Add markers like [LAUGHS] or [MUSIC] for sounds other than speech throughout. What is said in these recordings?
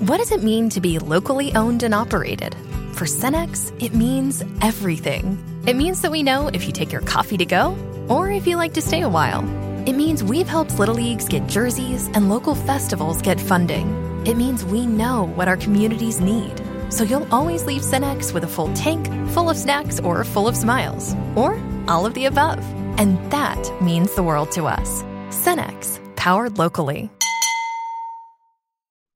What does it mean to be locally owned and operated? For Cenex, it means everything. It means that we know if you take your coffee to go or if you like to stay a while. It means we've helped Little Leagues get jerseys and local festivals get funding. It means we know what our communities need. So you'll always leave Cenex with a full tank, full of snacks, or full of smiles. Or all of the above. And that means the world to us. Cenex, powered locally.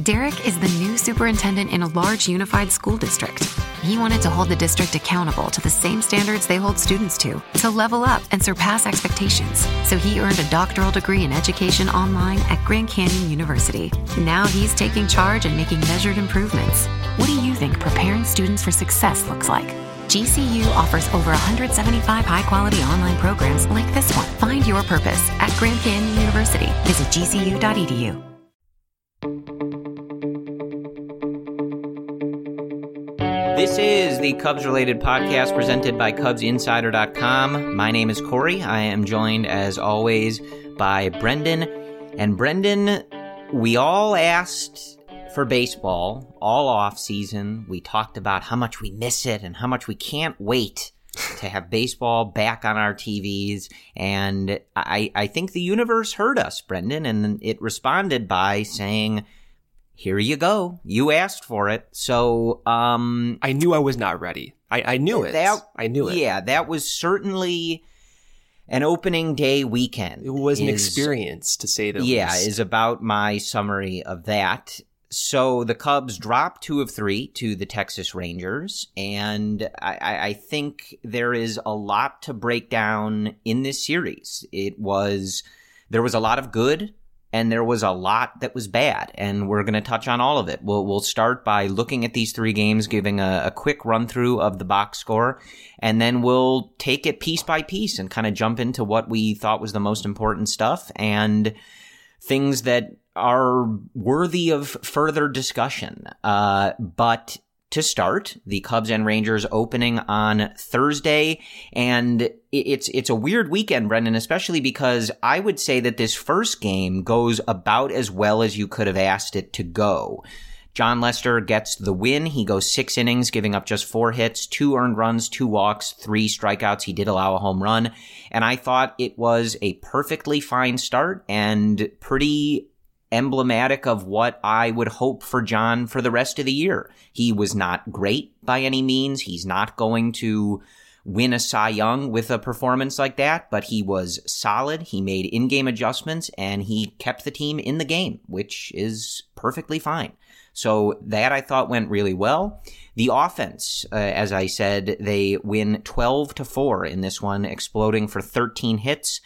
Derek is the new superintendent in a large unified school district. He wanted to hold the district accountable to the same standards they hold students to, to level up and surpass expectations. So he earned a doctoral degree in education online at Grand Canyon University. Now he's taking charge and making measured improvements. What do you think preparing students for success looks like? GCU offers over 175 high quality online programs like this one. Find your purpose at Grand Canyon University. Visit gcu.edu. This is the Cubs related podcast presented by CubsInsider.com. My name is Corey. I am joined, as always, by Brendan. And Brendan, we all asked for baseball all off season. We talked about how much we miss it and how much we can't wait to have baseball back on our TVs. And I, I think the universe heard us, Brendan, and it responded by saying, here you go. You asked for it. So, um, I knew I was not ready. I, I knew it. That, I knew it. Yeah, that was certainly an opening day weekend. It was an experience to say the least. Yeah, least. is about my summary of that. So the Cubs dropped two of three to the Texas Rangers, and I I think there is a lot to break down in this series. It was there was a lot of good, and there was a lot that was bad, and we're going to touch on all of it. We'll we'll start by looking at these three games, giving a, a quick run through of the box score, and then we'll take it piece by piece and kind of jump into what we thought was the most important stuff and things that are worthy of further discussion. Uh, but to start, the Cubs and Rangers opening on Thursday, and it's it's a weird weekend, Brendan, especially because I would say that this first game goes about as well as you could have asked it to go. Jon Lester gets the win. He goes six innings, giving up just four hits, two earned runs, two walks, three strikeouts. He did allow a home run. And I thought it was a perfectly fine start and pretty emblematic of what I would hope for Jon for the rest of the year. He was not great by any means. He's not going to win a Cy Young with a performance like that, but he was solid. He made in game adjustments and he kept the team in the game, which is perfectly fine. So that I thought went really well. The offense, uh, as I said, they win 12 to 4 in this one, exploding for 13 hits.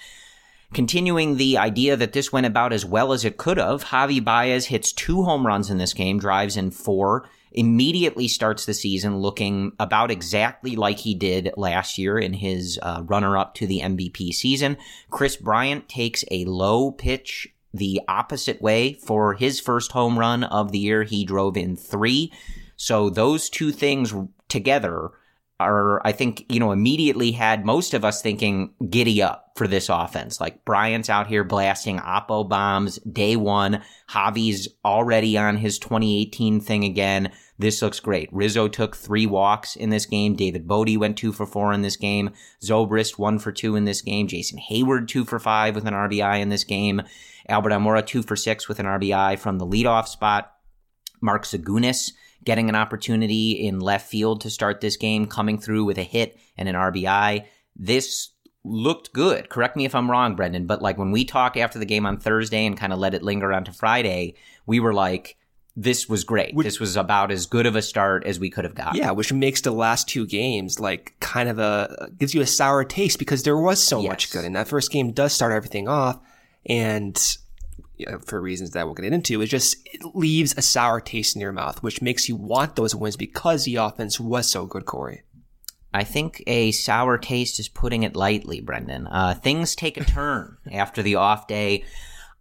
Continuing the idea that this went about as well as it could have, Javi Baez hits two home runs in this game, drives in four, immediately starts the season looking about exactly like he did last year in his uh, runner up to the MVP season. Kris Bryant takes a low pitch the opposite way for his first home run of the year. He drove in three. So those two things together are, I think, you know, immediately had most of us thinking giddy up for this offense. Like Bryant's out here blasting Oppo bombs day one. Javi's already on his 2018 thing again. This looks great. Rizzo took three walks in this game. David Bote went two for four in this game. Zobrist one for two in this game. Jason Heyward two for five with an RBI in this game. Albert Almora two for six with an RBI from the leadoff spot. Mark Zagunis getting an opportunity in left field to start this game, coming through with a hit and an RBI. This looked good. Correct me if I'm wrong, Brendan, but like when we talk after the game on Thursday and kind of let it linger onto Friday, we were like, this was great. Which, this was about as good of a start as we could have got. Yeah, which makes the last two games like kind of a gives you a sour taste because there was so yes. much good. And that first game does start everything off. And for reasons that we'll get into, it just it leaves a sour taste in your mouth, which makes you want those wins because the offense was so good, Corey. I think a sour taste is putting it lightly, Brendan. Uh, things take a turn [LAUGHS] after the off day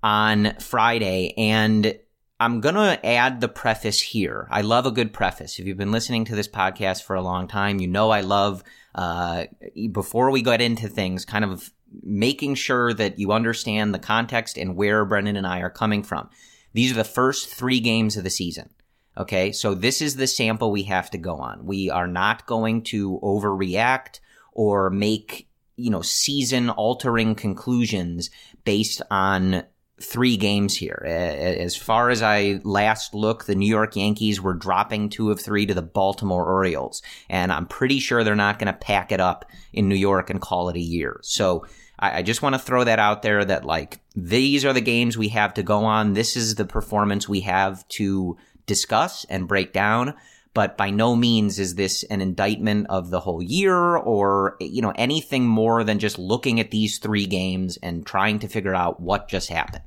on Friday, and I'm going to add the preface here. I love a good preface. If you've been listening to this podcast for a long time, you know I love, uh, before we get into things, kind of making sure that you understand the context and where Brendan and I are coming from. These are the first three games of the season. Okay. So this is the sample we have to go on. We are not going to overreact or make, you know, season altering conclusions based on three games here. As far as I last look, the New York Yankees were dropping two of three to the Baltimore Orioles. And I'm pretty sure they're not going to pack it up in New York and call it a year. So I, I just want to throw that out there that like these are the games we have to go on. This is the performance we have to discuss and break down. But by no means is this an indictment of the whole year or, you know, anything more than just looking at these three games and trying to figure out what just happened.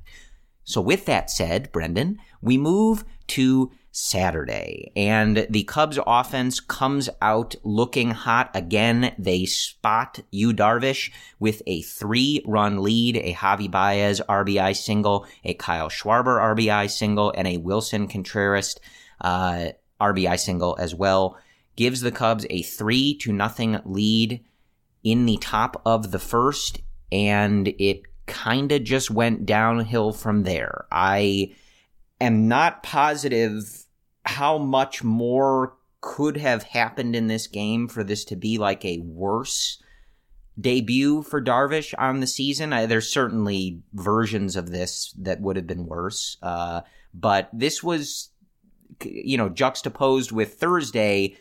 So with that said, Brendan, we move to Saturday. And the Cubs offense comes out looking hot again. They spot Yu Darvish with a three run lead, a Javi Baez RBI single, a Kyle Schwarber RBI single, and a Willson Contreras uh, RBI single as well. Gives the Cubs a three to nothing lead in the top of the first, and it kind of just went downhill from there. I am not positive how much more could have happened in this game for this to be like a worse debut for Darvish on the season. I, there's certainly versions of this that would have been worse, uh, but this was, you know, juxtaposed with Thursday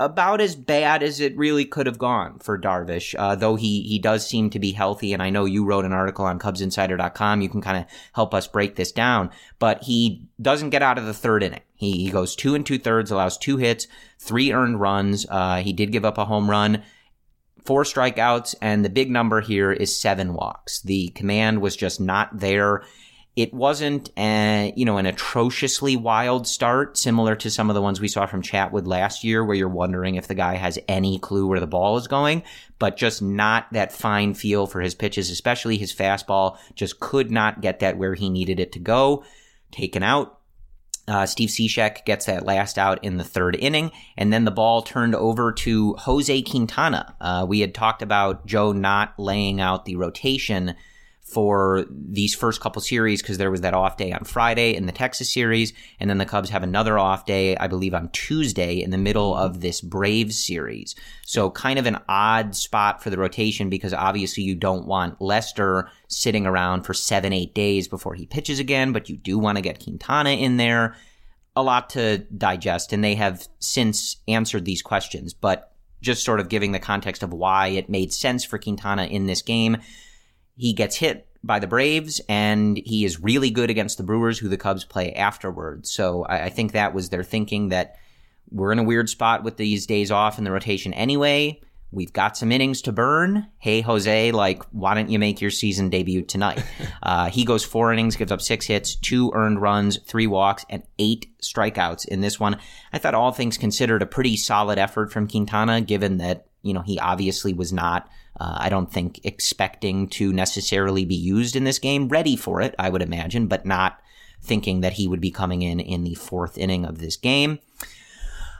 about as bad as it really could have gone for Darvish, uh, though he, he does seem to be healthy. And I know you wrote an article on CubsInsider.com. You can kind of help us break this down, but he doesn't get out of the third inning. He, he goes two and two thirds, allows two hits, three earned runs. Uh, he did give up a home run, four strikeouts, and the big number here is seven walks. The command was just not there it wasn't a, you know, an atrociously wild start, similar to some of the ones we saw from Chatwood last year, where you're wondering if the guy has any clue where the ball is going, but just not that fine feel for his pitches, especially his fastball, just could not get that where he needed it to go. Taken out. Uh, Steve Cishek gets that last out in the third inning, and then the ball turned over to Jose Quintana. Uh, we had talked about Joe not laying out the rotation for these first couple series because there was that off day on Friday in the Texas series, and then the Cubs have another off day, I believe, on Tuesday in the middle of this Braves series. So kind of an odd spot for the rotation because obviously you don't want Lester sitting around for seven, eight days before he pitches again, but you do want to get Quintana in there. A lot to digest, and they have since answered these questions, but just sort of giving the context of why it made sense for Quintana in this game he gets hit by the Braves, and he is really good against the Brewers, who the Cubs play afterwards. So I, I, think that was their thinking that we're in a weird spot with these days off in the rotation anyway. We've got some innings to burn. Hey, Jose, like, why don't you make your season debut tonight? [LAUGHS] uh, he goes four innings, gives up six hits, two earned runs, three walks, and eight strikeouts in this one. I thought all things considered a pretty solid effort from Quintana, given that, you know, he obviously was not uh, I don't think expecting to necessarily be used in this game. Ready for it, I would imagine, but not thinking that he would be coming in in the fourth inning of this game.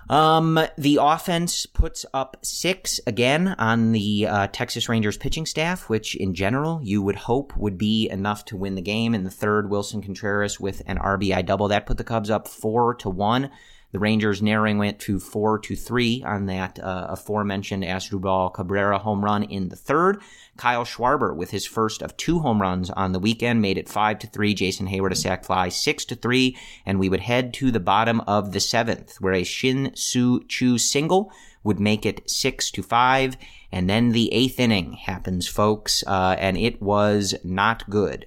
Um, the offense puts up six again on the uh, Texas Rangers pitching staff, which in general you would hope would be enough to win the game. In the third, Willson Contreras with an RBI double that put the Cubs up four to one. The Rangers narrowing went to four to three on that uh, aforementioned Asdrubal Cabrera home run in the third. Kyle Schwarber with his first of two home runs on the weekend made it five to three. Jason Heyward a sac fly six to three, and we would head to the bottom of the seventh, where a Shin Soo Choo single would make it six to five, and then the eighth inning happens, folks, uh, and it was not good.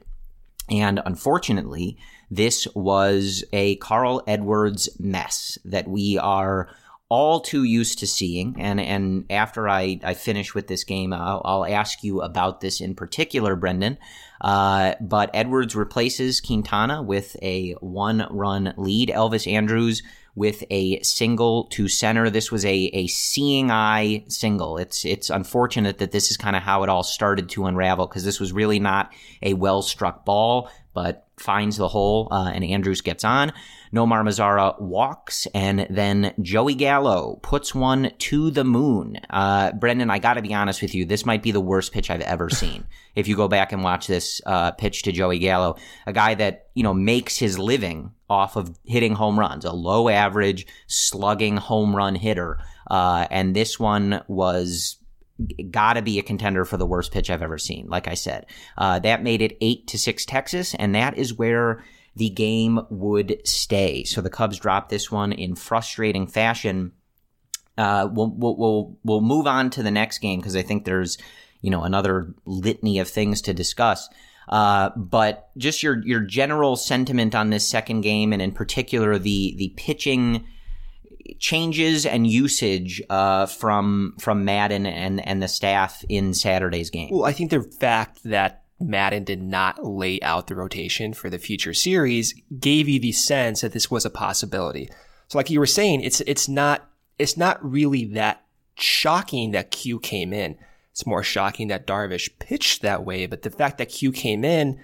And unfortunately, this was a Carl Edwards mess that we are all too used to seeing. And and after I, I finish with this game, I'll, I'll ask you about this in particular, Brendan. Uh, but Edwards replaces Quintana with a one run lead. Elvis Andrus with a single to center. This was a, a seeing eye single. It's it's unfortunate that this is kind of how it all started to unravel because this was really not a well struck ball, but finds the hole uh, and Andrus gets on. Nomar Mazara walks, and then Joey Gallo puts one to the moon. Uh, Brendan, I got to be honest with you, this might be the worst pitch I've ever [LAUGHS] seen. if you go back and watch this uh, pitch to Joey Gallo, a guy that you know makes his living off of hitting home runs, a low average slugging home run hitter, uh, and this one was got to be a contender for the worst pitch I've ever seen. Like I said, uh, that made it eight to six Texas, and that is where the game would stay. So the Cubs dropped this one in frustrating fashion. Uh, we'll, we'll, we'll, we'll move on to the next game because I think there's, you know, another litany of things to discuss. Uh, but just your, your general sentiment on this second game and in particular the, the pitching changes and usage uh, from from Maddon and and the staff in Saturday's game? Well, I think the fact that Maddon did not lay out the rotation for the future series gave you the sense that this was a possibility. So, like you were saying, it's it's not it's not really that shocking that Q came in. It's more shocking that Darvish pitched that way. But the fact that Q came in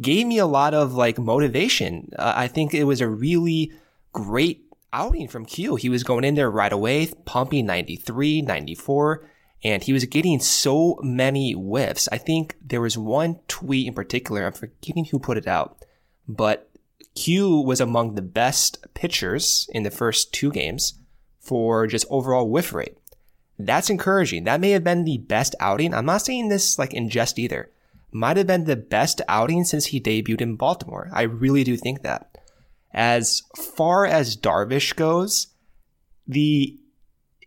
gave me a lot of like motivation. Uh, I think it was a really great outing from Q. He was going in there right away, pumping 93, 94, and he was getting so many whiffs. I think there was one tweet in particular, I'm forgetting who put it out, but Q was among the best pitchers in the first two games for just overall whiff rate. That's encouraging. That may have been the best outing. I'm not saying this like in jest either. Might have been the best outing since he debuted in Baltimore. I really do think that. As far as Darvish goes, the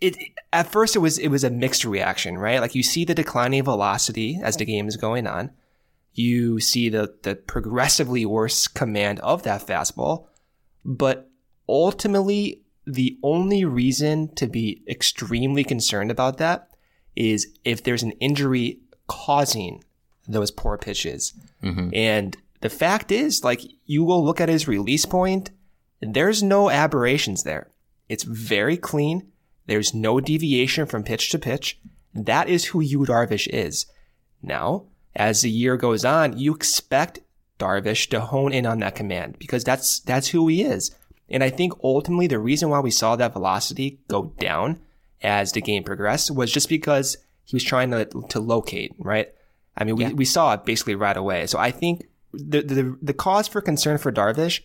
it at first it was it was a mixed reaction, right? Like you see the declining velocity as the game is going on. You see the the progressively worse command of that fastball, but ultimately the only reason to be extremely concerned about that is if there's an injury causing those poor pitches. Mm-hmm. And the fact is, like, you will look at his release point, there's no aberrations there. It's very clean. There's no deviation from pitch to pitch. That is who Yu Darvish is. Now, as the year goes on, you expect Darvish to hone in on that command because that's that's who he is. And I think ultimately the reason why we saw that velocity go down as the game progressed was just because he was trying to to locate, right? I mean, we, yeah. we saw it basically right away. So I think the, the the cause for concern for Darvish,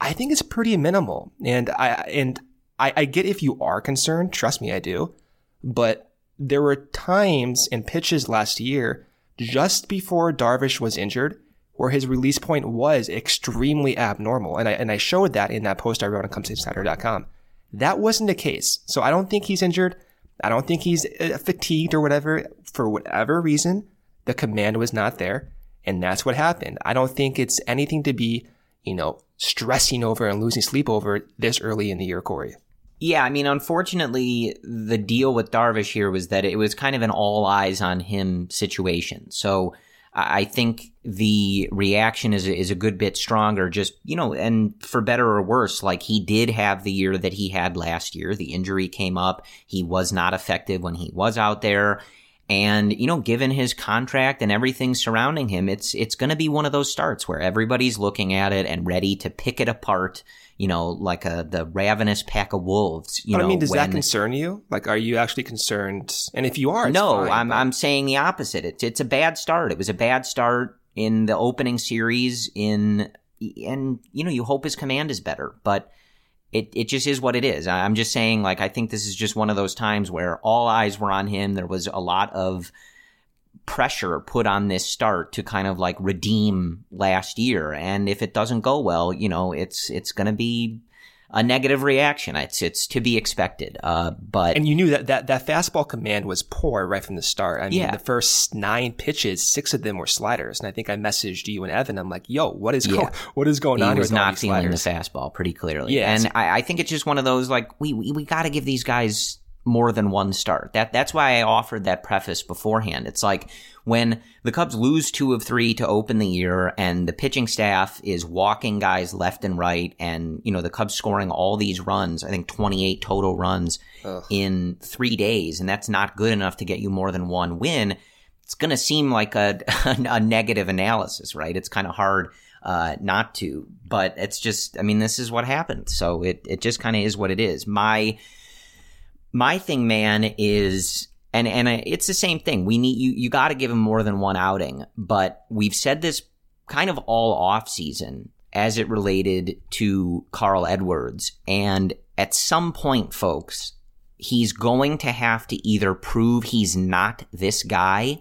I think is pretty minimal. And I and I, I get if you are concerned, trust me, I do. But there were times and pitches last year, just before Darvish was injured, where his release point was extremely abnormal. And I and I showed that in that post I wrote on CubsInsider.com. That wasn't the case. So I don't think he's injured. I don't think he's uh, fatigued or whatever. For whatever reason, the command was not there. And that's what happened. I don't think it's anything to be, you know, stressing over and losing sleep over this early in the year, Corey. Yeah, I mean, unfortunately, the deal with Darvish here was that it was kind of an all eyes on him situation. So I think the reaction is is a good bit stronger. Just you know, and for better or worse, like he did have the year that he had last year. The injury came up. He was not effective when he was out there. And, you know, given his contract and everything surrounding him, it's, it's going to be one of those starts where everybody's looking at it and ready to pick it apart, you know, like a, the ravenous pack of wolves. You but know, I mean, does when, that concern you? Like, are you actually concerned? And if you are, no, fine, I'm, but- I'm saying the opposite. It's, it's a bad start. It was a bad start in the opening series in, and, you know, you hope his command is better, but, it, it just is what it is. I'm just saying, like, I think this is just one of those times where all eyes were on him. There was a lot of pressure put on this start to kind of like redeem last year. And if it doesn't go well, you know, it's, it's going to be a negative reaction. It's, it's to be expected. Uh, but And you knew that, that that fastball command was poor right from the start. I mean, Yeah. the first nine pitches, six of them were sliders, and I think I messaged you and Evan. I'm like, "Yo, what is Yeah. going [LAUGHS] what is going he on?" here was not feeling the fastball pretty clearly. Yeah, And I, I think it's just one of those like we we, we got to give these guys more than one start. That that's why I offered that preface beforehand. It's like when the Cubs lose two of three to open the year, and the pitching staff is walking guys left and right, and you know the Cubs scoring all these runs. I think twenty eight total runs in three days, and that's not good enough to get you more than one win it's going to seem like a, [LAUGHS] a negative analysis, right? It's kind of hard uh, not to, but it's just, I mean, this is what happened. So it, it just kind of is what it is. My, my thing, man, is, and, and it's the same thing. We need, you, you got to give him more than one outing, but we've said this kind of all off season as it related to Carl Edwards. And at some point, folks, he's going to have to either prove he's not this guy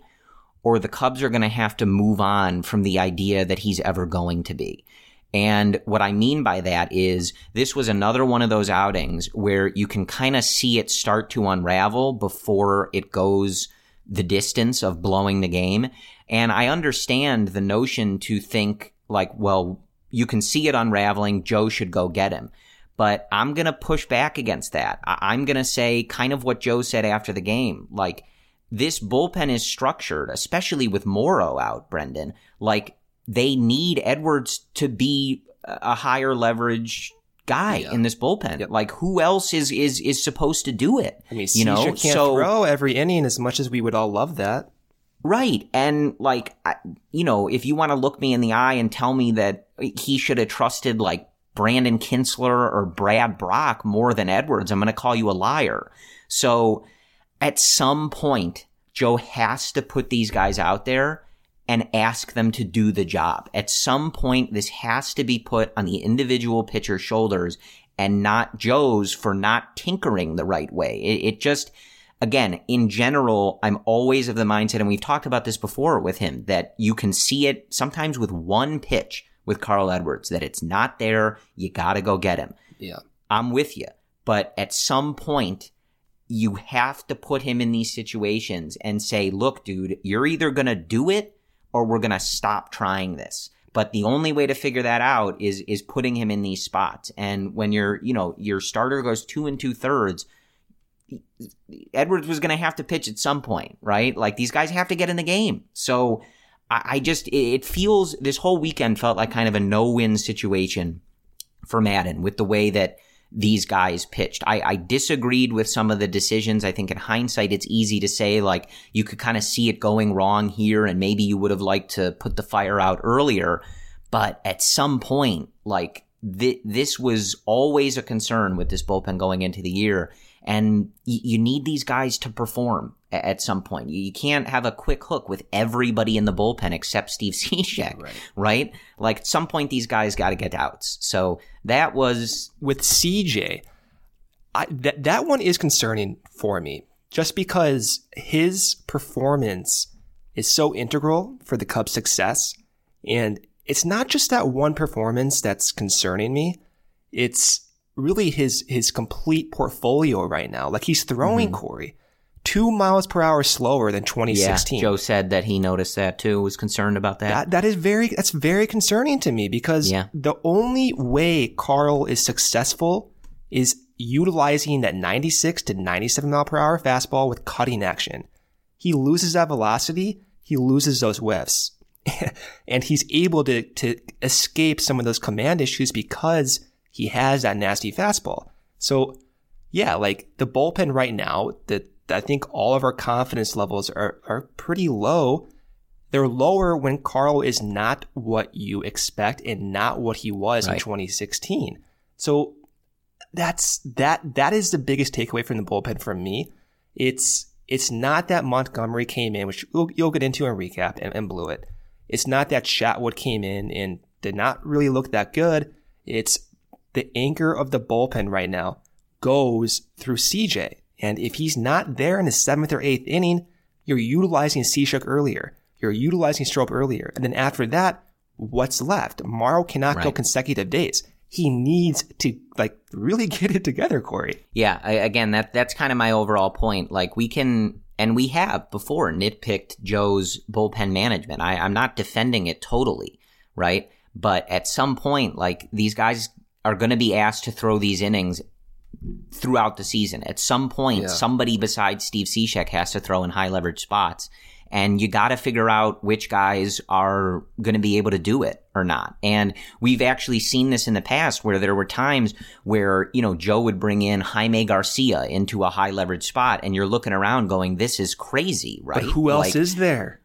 or the Cubs are going to have to move on from the idea that he's ever going to be. And what I mean by that is this was another one of those outings where you can kind of see it start to unravel before it goes the distance of blowing the game. And I understand the notion to think like, well, you can see it unraveling. Joe should go get him. But I'm going to push back against that. I- I'm going to say kind of what Joe said after the game. Like, this bullpen is structured, especially with Morrow out, Brendan, like they need Edwards to be a higher leverage guy Yeah. in this bullpen. Yep. Like who else is is is supposed to do it? I mean, you know, can't so throw every inning as much as we would all love that. Right. And like, I, you know, if you want to look me in the eye and tell me that he should have trusted like Brandon Kintzler or Brad Brach more than Edwards, I'm going to call you a liar. So at some point, Joe has to put these guys out there and ask them to do the job. At some point, this has to be put on the individual pitcher's shoulders and not Joe's for not tinkering the right way. It, it just, again, in general, I'm always of the mindset, and we've talked about this before with him, that you can see it sometimes with one pitch with Carl Edwards, that it's not there. You got to go get him. Yeah. I'm with you. But at some point, you have to put him in these situations and say, look, dude, you're either going to do it or we're going to stop trying this. But the only way to figure that out is, is putting him in these spots. And when your, you know, your starter goes two and two thirds, Edwards was going to have to pitch at some point, right? Like these guys have to get in the game. So I, I just, it, it feels, this whole weekend felt like kind of a no-win situation for Maddon with the way that these guys pitched. I, I disagreed with some of the decisions. I think in hindsight, it's easy to say like you could kind of see it going wrong here and maybe you would have liked to put the fire out earlier. But at some point, like th- this was always a concern with this bullpen going into the year. And you need these guys to perform at some point. You, you can't have a quick hook with everybody in the bullpen except Steve [LAUGHS] Cishek, Right. right? Like at some point, these guys got to get outs. So that was with CJ, I, that that one is concerning for me, just because his performance is so integral for the Cubs' success, and it's not just that one performance that's concerning me. It's really his his complete portfolio right now. Like he's throwing mm-hmm. Corey two miles per hour slower than 2016. Yeah, Joe said that he noticed that too. Was concerned about that. That that is very that's very concerning to me because Yeah. the only way Carl is successful is utilizing that 96 to 97 mile per hour fastball with cutting action. He loses that velocity, he loses those whiffs. [LAUGHS] and he's able to to escape some of those command issues because he has that nasty fastball. So yeah, like the bullpen right now, the I think all of our confidence levels are, are pretty low. They're lower when Carl is not what you expect and not what he was right. in 2016. So that's that that is the biggest takeaway from the bullpen for me. It's it's not that Montgomery came in, which you'll, you'll get into in recap, and, and blew it. It's not that Chatwood came in and did not really look that good. It's the anchor of the bullpen right now goes through CJ. And if he's not there in the seventh or eighth inning, you're utilizing Cishek earlier. You're utilizing Strop earlier. And then after that, what's left? Morrow cannot right. go consecutive days. He needs to like really [LAUGHS] get it together, Corey. Yeah, I, again, that that's kind of my overall point. Like we can and we have before nitpicked Joe's bullpen management. I, I'm not defending it totally, right? But at some point, like these guys are going to be asked to throw these innings throughout the season. At some point, yeah. somebody besides Steve Cishek has to throw in high leverage spots. And you got to figure out which guys are going to be able to do it or not. And we've actually seen this in the past where there were times where, you know, Joe would bring in Jaime Garcia into a high leverage spot and you're looking around going, this is crazy, right? But who else like, is there?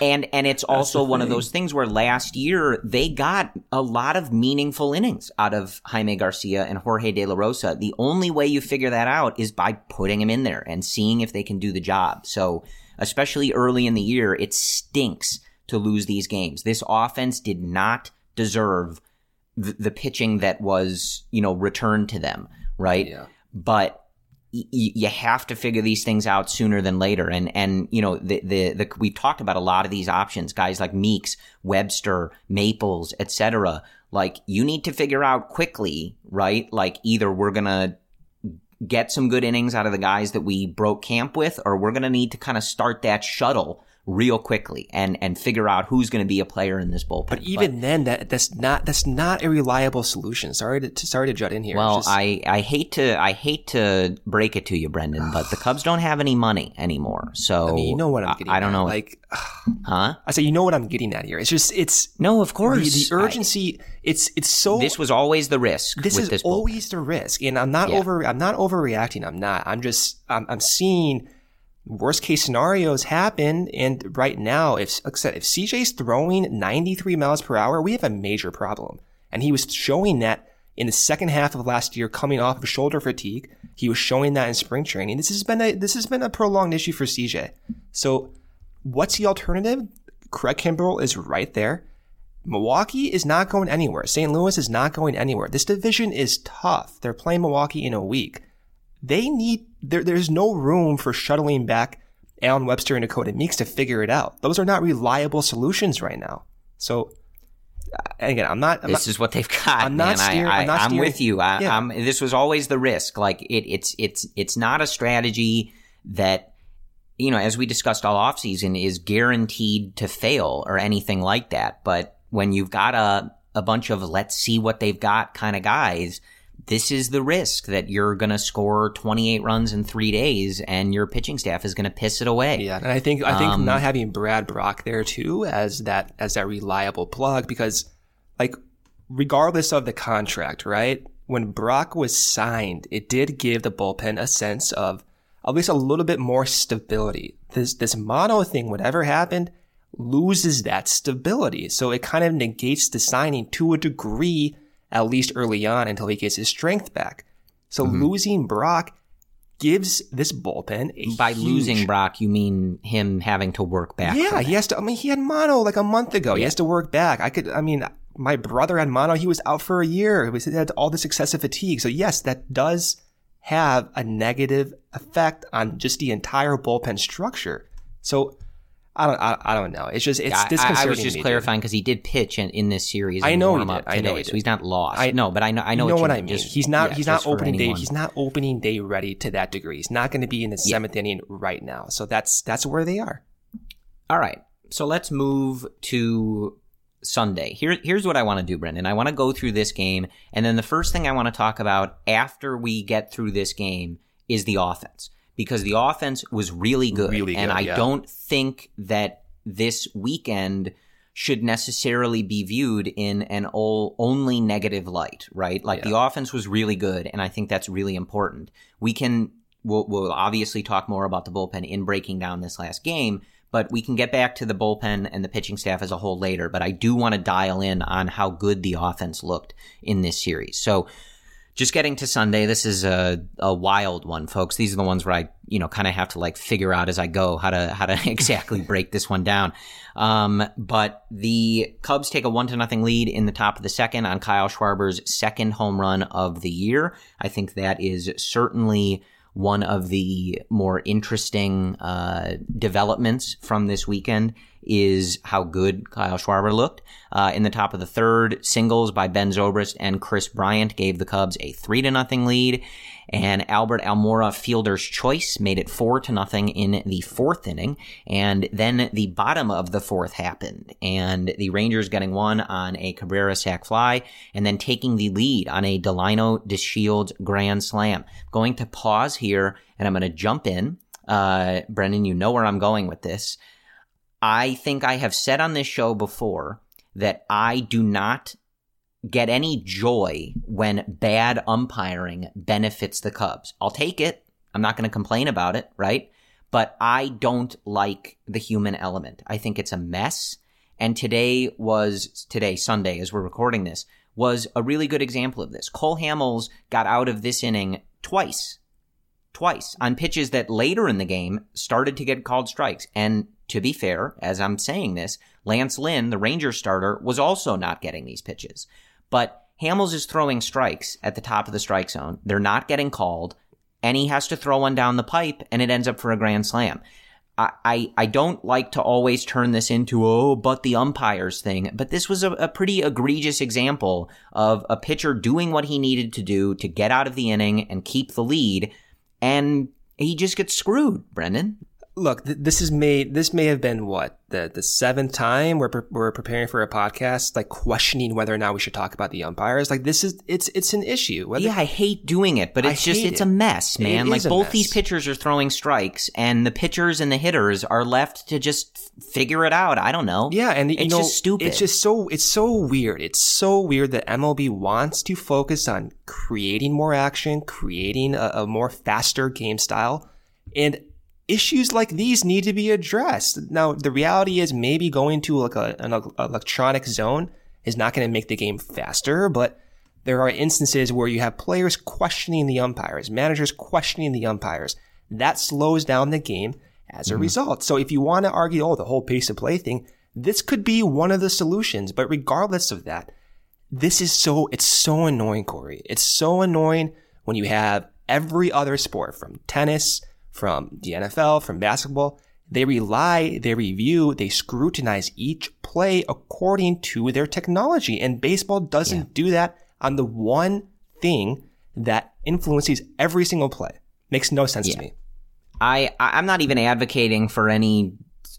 And and it's [LAUGHS] also one of those things where last year they got a lot of meaningful innings out of Jaime Garcia and Jorge De La Rosa. The only way you figure that out is by putting them in there and seeing if they can do the job. So, especially early in the year, it stinks to lose these games. This offense did not deserve the, the pitching that was, you know, returned to them, right? Yeah. But you have to figure these things out sooner than later. And, and, you know, the, the, the, we talked about a lot of these options, guys like Mekkes, Webster, Maples, etc. Like you need to figure out quickly, right? Like either we're going to get some good innings out of the guys that we broke camp with, or we're going to need to kind of start that shuttle real quickly and and figure out who's going to be a player in this bullpen. But even but, then, that that's not that's not a reliable solution. Sorry to, sorry to jut in here. Well, just... I I hate to I hate to break it to you, Brendan, but the [SIGHS] Cubs don't have any money anymore. So I mean, you know what I'm getting. I, I don't know. Like, [SIGHS] huh? I say you know what I'm getting at here. It's just it's no, of course. The, the urgency. I, it's it's so. This was always the risk. This is this always the risk, and I'm not yeah. over. I'm not overreacting. I'm not. I'm just. I'm, I'm seeing worst case scenarios happen. And right now, if, like I said, if CJ's throwing 93 miles per hour, we have a major problem. And he was showing that in the second half of last year, coming off of shoulder fatigue. He was showing that in spring training. This has been a, this has been a prolonged issue for CJ. So what's the alternative? Craig Kimbrel is right there. Milwaukee is not going anywhere. St. Louis is not going anywhere. This division is tough. They're playing Milwaukee in a week they need there, there's no room for shuttling back Allen Webster and Dakota Mekkes to figure it out. Those are not reliable solutions right now. So uh, again, I'm not. I'm this not, is what they've got. I'm not steering. I, am not with you. I, yeah. I'm, this was always the risk. Like it, it's it's it's not a strategy that you know, as we discussed all offseason, is guaranteed to fail or anything like that. But when you've got a a bunch of let's see what they've got kind of guys this is the risk that you're going to score 28 runs in three days and your pitching staff is going to piss it away. Yeah. And I think, I think um, not having Brad Brach there too as that, as that reliable plug, because like, regardless of the contract, right? When Brach was signed, it did give the bullpen a sense of at least a little bit more stability. This, this mono thing, whatever happened, loses that stability. So it kind of negates the signing to a degree at least early on until he gets his strength back. So mm-hmm. losing Brach gives this bullpen by huge... losing Brach. you mean him having to work back? Yeah, he has to. I mean, he had mono like a month ago. Yeah. He has to work back. I could. I mean, my brother had mono. He was out for a year. He had all this excessive fatigue. So yes, that does have a negative effect on just the entire bullpen structure. So I don't. I, I, don't know. It's just it's yeah, disconcerting. I, I was just clarifying because he did pitch in, in this series. I know he did. I know he did. So he's not lost. I know, but I know. I know, you know what, I mean. Just, he's not. Yeah, he's not opening day. He's not opening day ready to that degree. He's not going to be in the seventh inning right now. So that's that's where they are. All right. So let's move to Sunday. Here, here's what I want to do, Brendan. I want to go through this game, and then the first thing I want to talk about after we get through this game is the offense because the offense was really good, really good and I yeah. don't think that this weekend should necessarily be viewed in an all, only negative light, right? Like yeah. the offense was really good, and I think that's really important. We can we'll, we'll obviously talk more about the bullpen in breaking down this last game, but we can get back to the bullpen and the pitching staff as a whole later. But I do want to dial in on how good the offense looked in this series. So just getting to Sunday, this is a, a wild one, folks. These are the ones where I, you know, kind of have to like figure out as I go how to, how to [LAUGHS] exactly break this one down. Um, but the Cubs take a one to nothing lead in the top of the second on Kyle Schwarber's second home run of the year. I think that is certainly one of the more interesting uh, developments from this weekend is how good Kyle Schwarber looked. Uh, in the top of the third, singles by Ben Zobrist and Kris Bryant gave the Cubs a three to nothing lead and Albert Almora fielder's choice made it four to nothing in the fourth inning. And then the bottom of the fourth happened, and the Rangers getting one on a Cabrera sac fly, and then taking the lead on a Delino DeShields grand slam. Going to pause here, and I'm going to jump in. Uh, Brendan, you know where I'm going with this. I think I have said on this show before that I do not get any joy when bad umpiring benefits the Cubs. I'll take it. I'm not going to complain about it, right? But I don't like the human element. I think it's a mess. And today was, today, Sunday, as we're recording this, was a really good example of this. Cole Hamels got out of this inning twice. Twice on pitches that later in the game started to get called strikes. And to be fair, as I'm saying this, Lance Lynn, the Ranger starter, was also not getting these pitches. But Hamels is throwing strikes at the top of the strike zone. They're not getting called, and he has to throw one down the pipe, and it ends up for a grand slam. I, I, don't like to always turn this into, oh, but the umpires thing. But this was a, a pretty egregious example of a pitcher doing what he needed to do to get out of the inning and keep the lead. And he just gets screwed, Brendan look, th- this is made. This may have been what the the seventh time we're pre- we're preparing for a podcast, like questioning whether or not we should talk about the umpires. Like this is it's it's an issue. Whether, yeah, I hate doing it, but it's just it's it. a mess, man. It like both mess. these pitchers are throwing strikes, and the pitchers and the hitters are left to just figure it out. I don't know. Yeah, and it's know, just stupid. It's just so it's so weird. It's so weird that MLB wants to focus on creating more action, creating a, a more faster game style, and issues like these need to be addressed. Now, the reality is maybe going to like a, an electronic zone is not going to make the game faster, but there are instances where you have players questioning the umpires, managers questioning the umpires. That slows down the game as a mm-hmm. result. So if you want to argue, oh, the whole pace of play thing, this could be one of the solutions. But regardless of that, this is so, it's so annoying, Corey. It's so annoying when you have every other sport from tennis from the NFL, from basketball. They rely, they review, they scrutinize each play according to their technology. And baseball doesn't yeah. do that on the one thing that influences every single play. Makes no sense yeah. to me. I, I'm not even advocating for any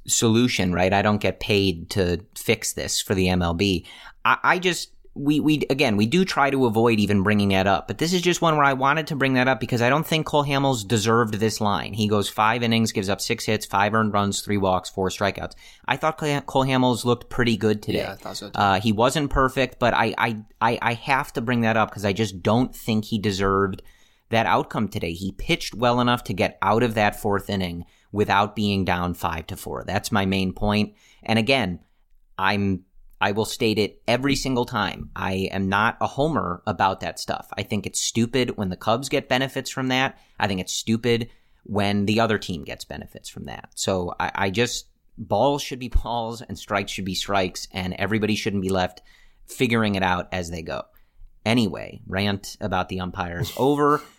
solution, right? I don't get paid to fix this for the MLB. I, I just we we again we do try to avoid even bringing that up, but this is just one where I wanted to bring that up because I don't think Cole Hamels deserved this line. He goes five innings, gives up six hits, five earned runs, three walks, four strikeouts. I thought Cole Hamels looked pretty good today. Yeah, I thought so too. Uh, he wasn't perfect, but I I I, I have to bring that up because I just don't think he deserved that outcome today. He pitched well enough to get out of that fourth inning without being down five to four. That's my main point. And again, I'm I will state it every single time. I am not a homer about that stuff. I think it's stupid when the Cubs get benefits from that. I think it's stupid when the other team gets benefits from that. So I, I just, balls should be balls and strikes should be strikes, and everybody shouldn't be left figuring it out as they go. Anyway, rant about the umpires over. [LAUGHS]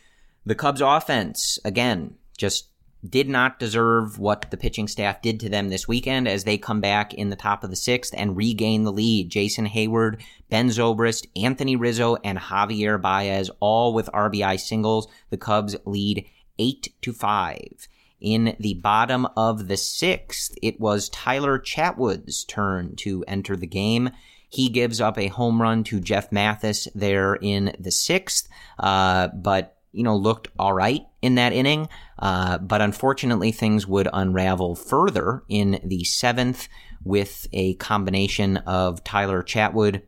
The Cubs offense, again, just did not deserve what the pitching staff did to them this weekend as they come back in the top of the sixth and regain the lead. Jason Heyward, Ben Zobrist, Anthony Rizzo, and Javier Baez all with RBI singles. The Cubs lead eight to five. In the bottom of the sixth, it was Tyler Chatwood's turn to enter the game. He gives up a home run to Jeff Mathis there in the sixth, uh, but you know, looked all right in that inning. Uh, but unfortunately, things would unravel further in the seventh with a combination of Tyler Chatwood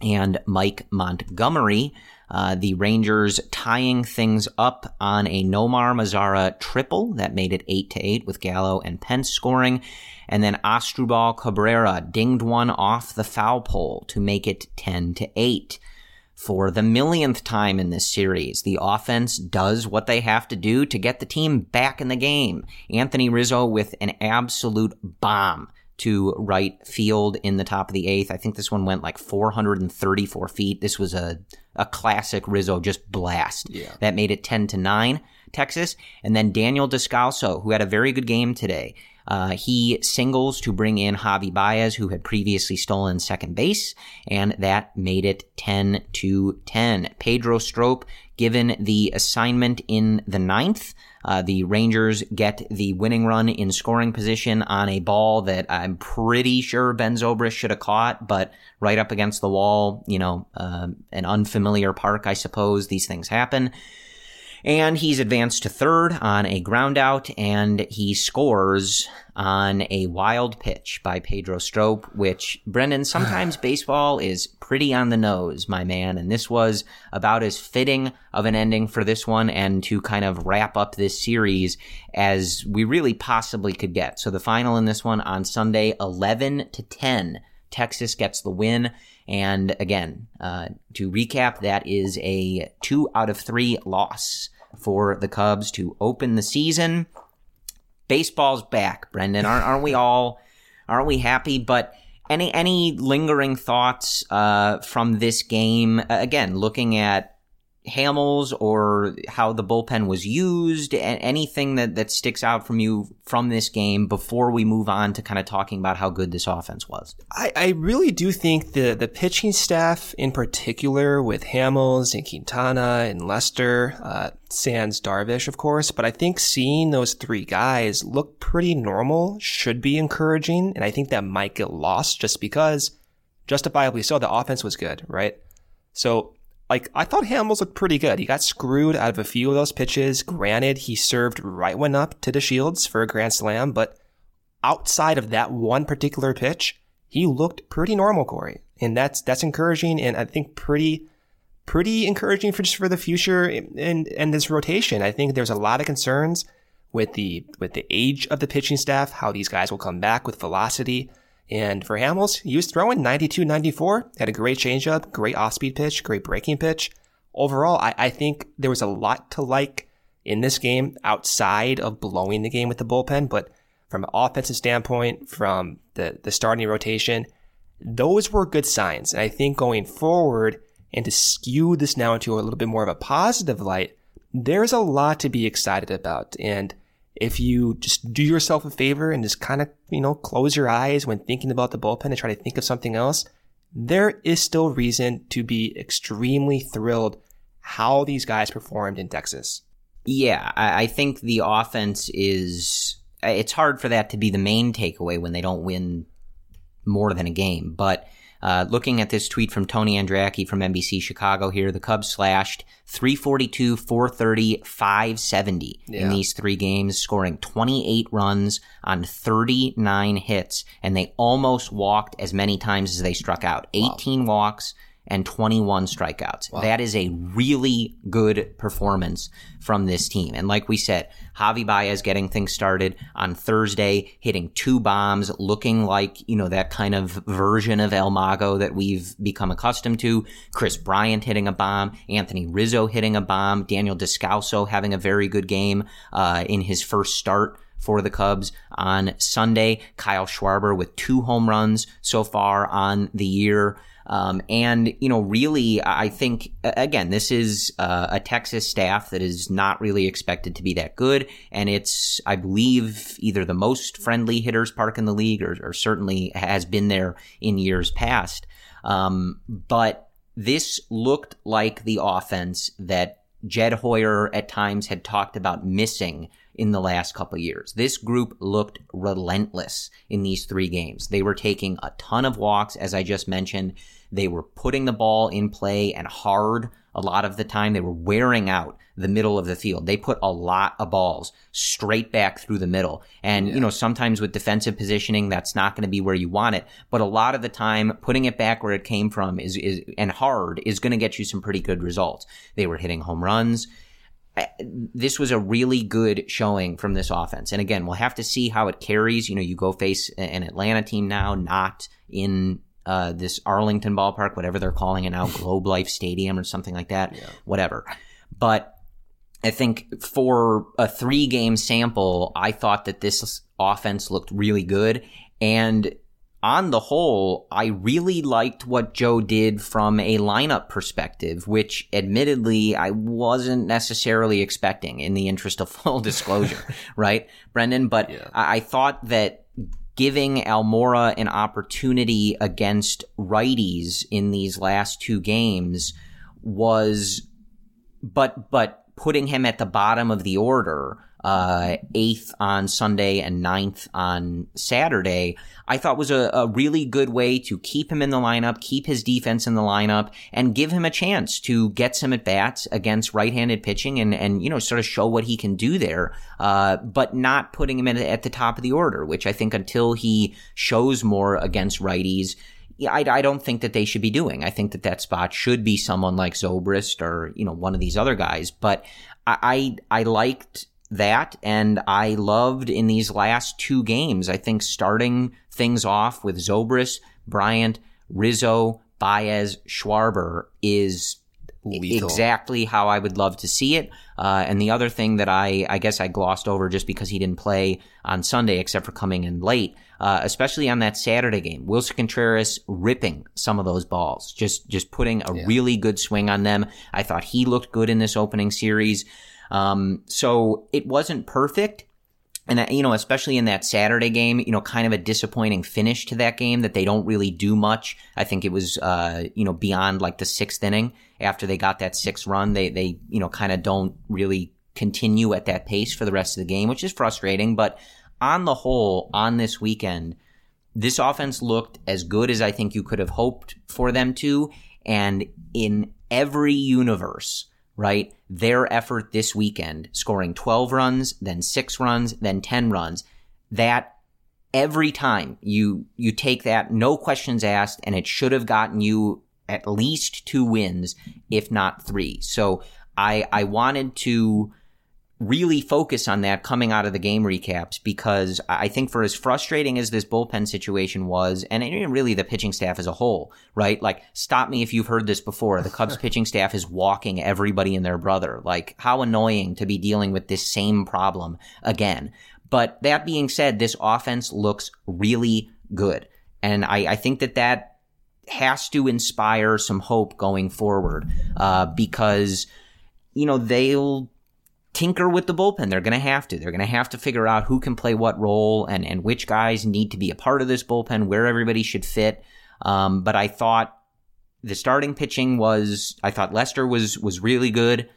and Mike Montgomery Uh, the Rangers tying things up on a Nomar Mazara triple that made it 8 to 8 with Gallo and Pence scoring. And then Asdrubal Cabrera dinged one off the foul pole to make it 10 to 8. For the millionth time in this series, the offense does what they have to do to get the team back in the game. Anthony Rizzo with an absolute bomb to right field in the top of the eighth. I think this one went like 434 feet. This was a, a classic Rizzo just blast. Yeah. That made it 10 to 9, Texas. And then Daniel Descalso, who had a very good game today. Uh, he singles to bring in Javi Baez, who had previously stolen second base, and that made it 10 to 10. Pedro Strop given the assignment in the ninth. Uh, the Rangers get the winning run in scoring position on a ball that I'm pretty sure Ben Zobrist should have caught, but right up against the wall, you know, uh, an unfamiliar park, I suppose. These things happen. And he's advanced to third on a ground out, and he scores on a wild pitch by Pedro Strop, which, Brendan, [SIGHS] sometimes baseball is pretty on the nose, my man. And this was about as fitting of an ending for this one and to kind of wrap up this series as we really possibly could get. So the final in this one on Sunday, 11 to 10. Texas gets the win. And again, uh, to recap, that is a two out of three loss for the Cubs to open the season. Baseball's back, Brendan. Aren't, aren't we [LAUGHS] all? Aren't we happy? But any any lingering thoughts uh, from this game? Again, looking at Hamels or how the bullpen was used, and anything that, that sticks out from you from this game before we move on to kind of talking about how good this offense was? I, I really do think the, the pitching staff in particular with Hamels and Quintana and Lester, uh, Sans Darvish, of course, but I think seeing those three guys look pretty normal should be encouraging. And I think that might get lost just because justifiably so, the offense was good, right? So like I thought Hamels looked pretty good. He got screwed out of a few of those pitches. Granted, he served right one up to DeShields for a grand slam, but outside of that one particular pitch, he looked pretty normal, Corey. And that's that's encouraging and I think pretty pretty encouraging for just for the future and and this rotation. I think there's a lot of concerns with the with the age of the pitching staff, how these guys will come back with velocity. And for Hamels, he was throwing 92 94, had a great changeup, great off speed pitch, great breaking pitch. Overall, I, I think there was a lot to like in this game outside of blowing the game with the bullpen, but from an offensive standpoint, from the, the starting rotation, those were good signs. And I think going forward, and to skew this now into a little bit more of a positive light, there's a lot to be excited about. And if you just do yourself a favor and just kind of, you know, close your eyes when thinking about the bullpen and try to think of something else, there is still reason to be extremely thrilled how these guys performed in Texas. Yeah, I think the offense is. It's hard for that to be the main takeaway when they don't win more than a game, but uh, looking at this tweet from Tony Andracki from NBC Chicago here, the Cubs slashed 342, 430, 570 yeah. in these three games, scoring 28 runs on 39 hits, and they almost walked as many times as they struck out. 18 wow. walks, and 21 strikeouts. Wow. That is a really good performance from this team. And like we said, Javi Baez getting things started on Thursday, hitting two bombs, looking like, you know, that kind of version of El Mago that we've become accustomed to. Kris Bryant hitting a bomb, Anthony Rizzo hitting a bomb, Daniel Descalso having a very good game uh, in his first start for the Cubs on Sunday. Kyle Schwarber with two home runs so far on the year. Um, and, you know, really, I think, again, this is uh, a Texas staff that is not really expected to be that good. And it's, I believe, either the most friendly hitters park in the league or, or certainly has been there in years past. Um, but this looked like the offense that Jed Hoyer at times had talked about missing in the last couple years. This group looked relentless in these three games. They were taking a ton of walks, as I just mentioned. They were putting the ball in play and hard a lot of the time. They were wearing out the middle of the field. They put a lot of balls straight back through the middle. And, yeah. you know, sometimes with defensive positioning, that's not going to be where you want it. But a lot of the time, putting it back where it came from is, is and hard is going to get you some pretty good results. They were hitting home runs. This was a really good showing from this offense. And again, we'll have to see how it carries. You know, you go face an Atlanta team now, not in uh, this Arlington ballpark, whatever they're calling it now, [LAUGHS] Globe Life Stadium or something like that, yeah. whatever. But I think for a three game sample, I thought that this offense looked really good. And on the whole, I really liked what Joe did from a lineup perspective, which admittedly I wasn't necessarily expecting in the interest of [LAUGHS] full disclosure, [LAUGHS] right, Brendan? But yeah. I-, I thought that giving Almora an opportunity against righties in these last two games was, but, but putting him at the bottom of the order, uh, eighth on Sunday and ninth on Saturday, I thought was a, a, really good way to keep him in the lineup, keep his defense in the lineup, and give him a chance to get some at bats against right-handed pitching and, and, you know, sort of show what he can do there, uh, but not putting him at the top of the order, which I think until he shows more against righties, I, I don't think that they should be doing. I think that that spot should be someone like Zobrist or, you know, one of these other guys. But I, I, I liked that and I loved in these last two games, I think starting things off with Zobrist, Bryant, Rizzo, Baez, Schwarber is Lethal. exactly how I would love to see it. Uh, and the other thing that I, I guess I glossed over just because he didn't play on Sunday, except for coming in late, uh, especially on that Saturday game. Willson Contreras ripping some of those balls, just just putting a yeah. really good swing on them. I thought he looked good in this opening series. Um, so it wasn't perfect. And, uh, you know, especially in that Saturday game, you know, kind of a disappointing finish to that game that they don't really do much. I think it was, uh, you know, beyond like the sixth inning after they got that sixth run. They, they, you know, kind of don't really continue at that pace for the rest of the game, which is frustrating. But on the whole, on this weekend, this offense looked as good as I think you could have hoped for them to. And in every universe, right, their effort this weekend, scoring 12 runs, then six runs, then 10 runs, that every time you, you take that, no questions asked, and it should have gotten you at least two wins, if not three. So I, I wanted to, really focus on that coming out of the game recaps because I think for as frustrating as this bullpen situation was, and really the pitching staff as a whole, right? Like, stop me if you've heard this before. The Cubs [LAUGHS] pitching staff is walking everybody and their brother. Like, how annoying to be dealing with this same problem again. But that being said, this offense looks really good. And I, I think that that has to inspire some hope going forward, uh, because, you know, they'll, tinker with the bullpen. They're going to have to. They're going to have to figure out who can play what role and, and which guys need to be a part of this bullpen, where everybody should fit. Um, but I thought the starting pitching was, I thought Lester was, was really good,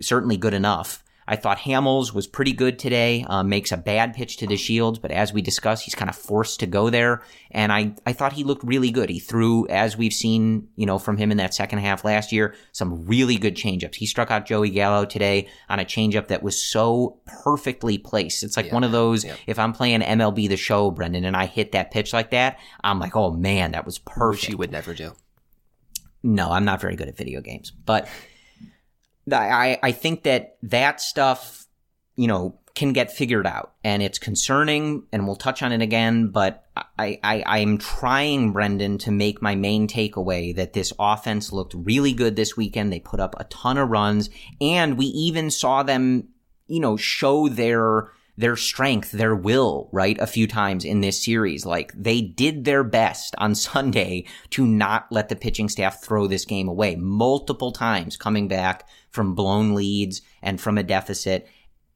certainly good enough. I thought Hamels was pretty good today, uh, makes a bad pitch to DeShields, but as we discussed, he's kind of forced to go there. And I, I thought he looked really good. He threw, as we've seen, you know, from him in that second half last year, some really good changeups. He struck out Joey Gallo today on a changeup that was so perfectly placed. It's like yeah. one of those, yeah. if I'm playing MLB the show, Brendan, and I hit that pitch like that, I'm like, oh man, that was perfect. Which you would never do. No, I'm not very good at video games, but I, I think that that stuff, you know, can get figured out and it's concerning and we'll touch on it again, but I, I, I'm trying, Brendan, to make my main takeaway that this offense looked really good this weekend. They put up a ton of runs and we even saw them, you know, show their, their strength, their will, right? A few times in this series. Like they did their best on [LAUGHS] Sunday to not let the pitching staff throw this game away multiple times coming back from blown leads and from a deficit.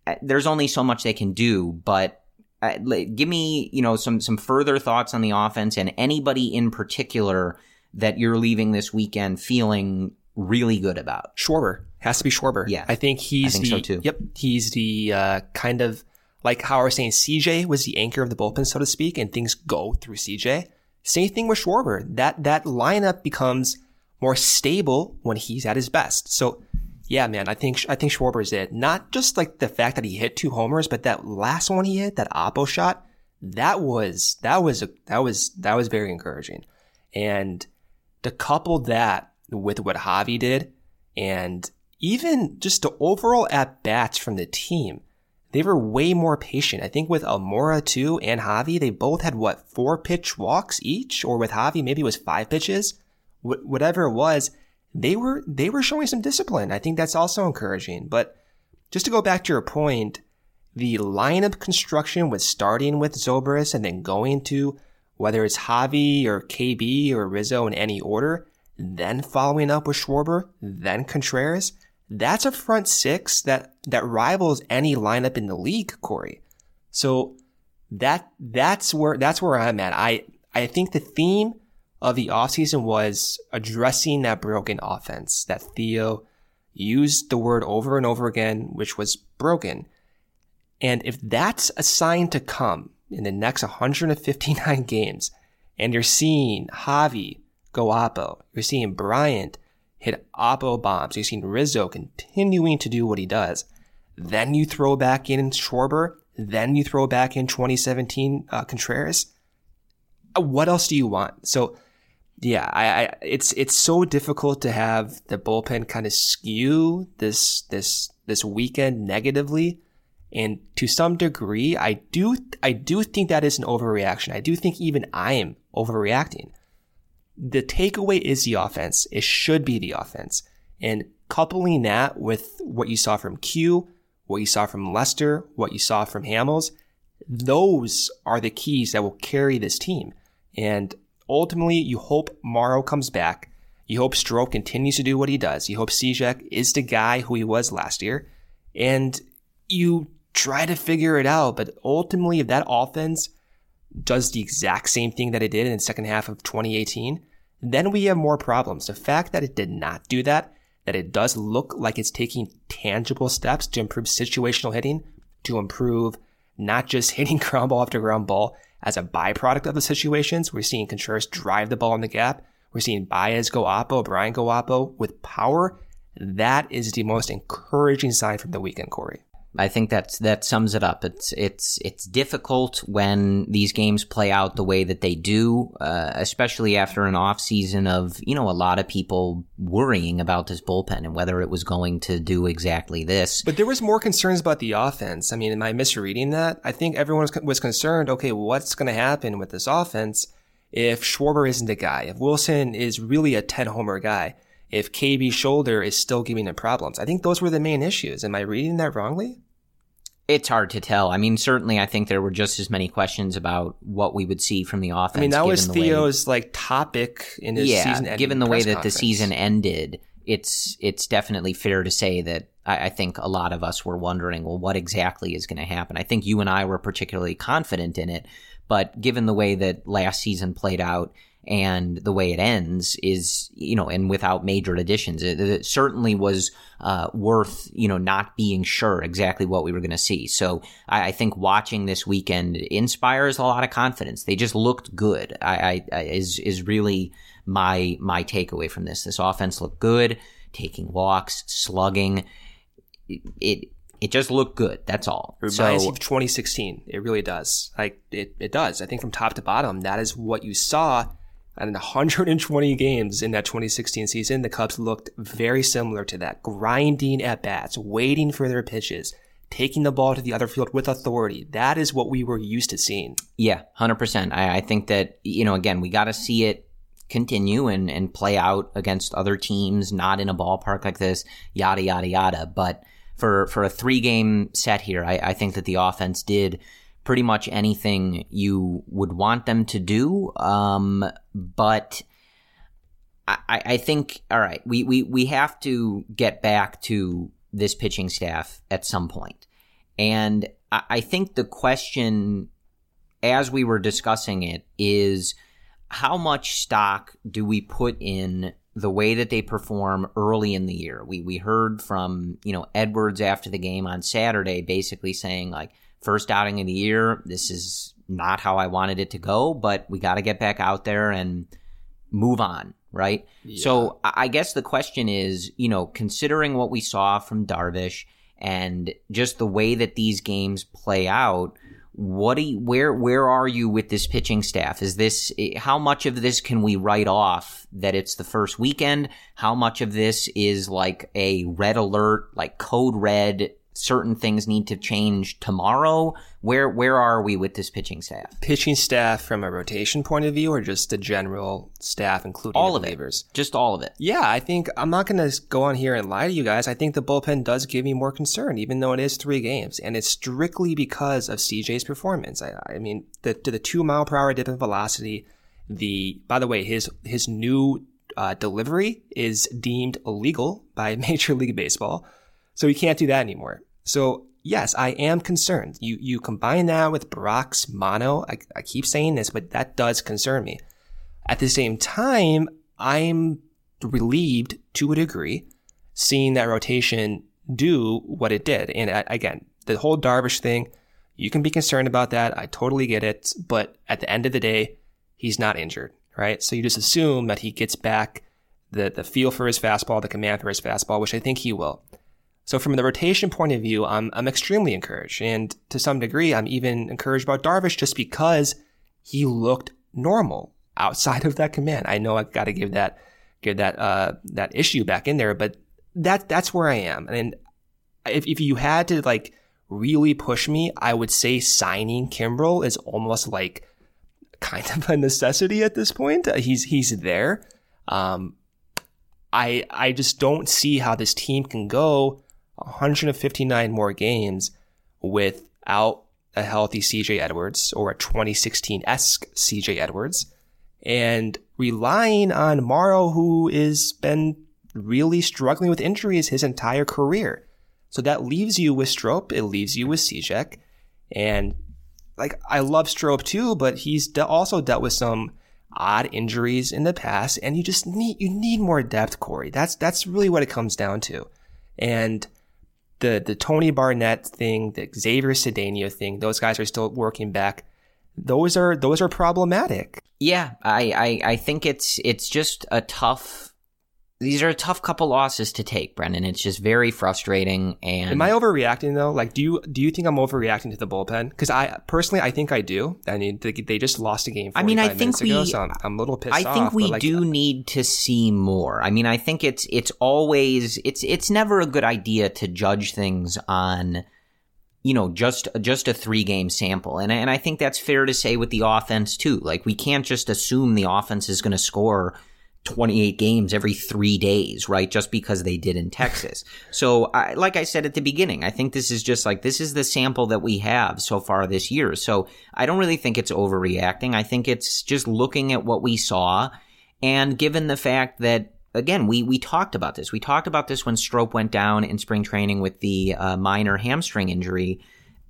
Uh, there's only so much they can do, but uh, give me, you know, some, some further thoughts on the offense and anybody in particular that you're leaving this weekend feeling really good about. Schwarber has to be Schwarber. Yeah. I think he's I think the, so too. Yep. He's the, uh, kind of like how I was saying CJ was the anchor of the bullpen, so to speak, and things go through CJ. Same thing with Schwarber. That, that lineup becomes more stable when he's at his best. So yeah, man, I think I think Schwarber's it. Not just like the fact that he hit two homers, but that last one he hit, that Oppo shot, that was that was a, that was that was very encouraging. And to couple that with what Javi did, and even just the overall at bats from the team, they were way more patient. I think with Almora too and Javi, they both had what four pitch walks each, or with Javi maybe it was five pitches, Wh- whatever it was. They were they were showing some discipline. I think that's also encouraging. But just to go back to your point, the lineup construction with starting with Zobrist and then going to whether it's Javi or KB or Rizzo in any order, then following up with Schwarber, then Contreras, that's a front six that, that rivals any lineup in the league, Corey. So that, that's where, that's where I'm at. I, I think the theme of the offseason was addressing that broken offense that Theo used the word over and over again, which was broken. And if that's a sign to come in the next 159 [LAUGHS] games, and you're seeing Javi go Oppo, you're seeing Bryant hit Oppo bombs, You've seen Rizzo continuing to do what he does, then you throw back in Schwarber, then you throw back in 2017 uh, Contreras. Uh, what else do you want? So, yeah, I, I, it's it's so difficult to have the bullpen kind of skew this this this weekend negatively and to some degree, I do, I do think that is an overreaction. I do think even I am overreacting. The takeaway is the offense. It should be the offense. And coupling that with what you saw from Q, what you saw from Lester, what you saw from Hamels, those are the keys that will carry this team. And ultimately, you hope Morrow comes back. You hope Strop continues to do what he does. You hope Cishek is the guy who he was last year. And you try to figure it out. But ultimately, if that offense does the exact same thing that it did in the second half of 2018, then we have more problems. The fact that it did not do that, that it does look like it's taking tangible steps to improve situational hitting, to improve not just [LAUGHS] hitting ground ball after ground ball as a byproduct of the situations. We're seeing Contreras drive the ball in the gap. We're seeing Baez go oppo, Bryant go oppo with power. That is the most encouraging sign from the weekend, Corey. I think that's that sums it up. It's it's it's difficult when these games play out the way that they do, uh, especially after an off season of you know a lot of people worrying about this bullpen and whether it was going to do exactly this. But there was more concerns about the offense. I mean, am I misreading that? I think everyone was, concerned. Okay, what's going to happen with this offense if Schwarber isn't the guy? If Willson is really a ten homer guy? If KB's shoulder is still giving him problems? I think those were the main issues. Am I reading that wrongly? It's hard to tell. I mean, certainly, I think there were just as many questions about what we would see from the offense. I mean, that was Theo's way, like topic in his season. yeah, season. Given the way that conference. the season ended, it's it's definitely fair to say that I, I, think a lot of us were wondering, well, what exactly is going to happen? I think you and I were particularly confident in it, but given the way that last season played out, and the way it ends is, you know, and without major additions, it, it certainly was uh, worth, you know, not being sure exactly what we were going to see. So I, I, think watching this weekend inspires a lot of confidence. They just looked good. I, I is is really my my takeaway from this. This offense looked good, taking walks, slugging. It, it it just looked good. That's all. It reminds so, of 2016. It really does. Like it, it does. I think from top to bottom, that is what you saw [LAUGHS] and in 120 games in that 2016 season, the Cubs looked very similar to that, grinding at bats, waiting for their pitches, taking the ball to the other field with authority. That is what we were used to seeing. Yeah, 100%. I, I think that, you know, again, we got to see it continue and, and play out against other teams, not in a ballpark like this, yada, yada, yada. But for, for a three game set here, I, I think that the offense did pretty much anything you would want them to do. Um, but I, I think, all right, we, we, we have to get back to this pitching staff at some point. And I, I think the question, as we were discussing it, is how much stock do we put in the way that they perform early in the year? We, we heard from, you know, Edwards after the game on Saturday basically saying, like, first outing of the year. This is not how I wanted it to go, but we got to get back out there and move on, right? Yeah. So I guess the question is, you know, considering what we saw from Darvish and just the way that these games play out, what do you, where where are you with this pitching staff? Is this how much of this can we write off that it's the first weekend? How much of this is like a red alert, like code red certain things need to change tomorrow? Where where are we with this pitching staff? Pitching staff from a rotation point of view, or just the general staff, including all of it, just all of it. Yeah, I think I'm not going to go on here and lie to you guys. I think the bullpen does give me more concern, even though it is three games, and it's strictly because of CJ's performance. I, I mean, the the two mile per hour dip in velocity. The by the way, his his new uh, delivery is deemed illegal by [LAUGHS] Major League Baseball. So he can't do that anymore. So yes, I am concerned. You you combine that with Brach's mono. I, I keep saying this, but that does concern me. At the same time, I'm relieved to a degree seeing that rotation do what it did. And again, the whole Darvish thing, you can be concerned about that. I totally get it. But at the end of the day, he's not injured, right? So you just assume that he gets back the, the feel for his fastball, the command for his fastball, which I think he will. So from the rotation point of view, I'm, I'm extremely encouraged. And to some degree, I'm even encouraged about Darvish just because he looked normal outside [LAUGHS] of that command. I know I got to give that, give that, uh, that issue back in there, but that, that's where I am. And if, if you had to like really push me, I would say signing Kimbrel is almost like kind [LAUGHS] of a necessity at this point. He's, he's there. Um, I, I just don't see how this team can go 159 more games without a healthy CJ Edwards or a 2016 esque CJ Edwards and relying on Morrow, who has been really struggling with injuries his entire career. So that leaves you with Strop, it leaves you with Cishek, and like I love Strop too, but he's de- also dealt with some odd injuries in the past, and you just need you need more depth, Corey. That's that's really what it comes down to, and the the Tony Barnette thing, the Xavier Cedeno thing, those guys are still working back. Those are those are problematic. Yeah, I, I, I think it's it's just a tough these are a tough couple losses to take, Brendan. It's just very frustrating. And am I overreacting though? Like, do you do you think I'm overreacting to the bullpen? Because I personally, I think I do. I mean, they, they just lost a game. I mean, I think we. Ago, so I'm, I'm, a little pissed. I think off, we like, do need to see more. I mean, I think it's it's always it's it's never a good idea to judge things on you know just just a three game sample and and I think that's fair to say with the offense too like we can't just assume the offense is going to score 28 games every three days, right? Just because they did in Texas. [LAUGHS] So, I, like I said at the beginning, I think this is just like, this is the sample that we have so far this year. So, I don't really think it's overreacting. I think it's just looking at what we saw. And given the fact that, again, we, we talked about this. We talked about this when Strop went down in spring training with the uh, minor hamstring injury,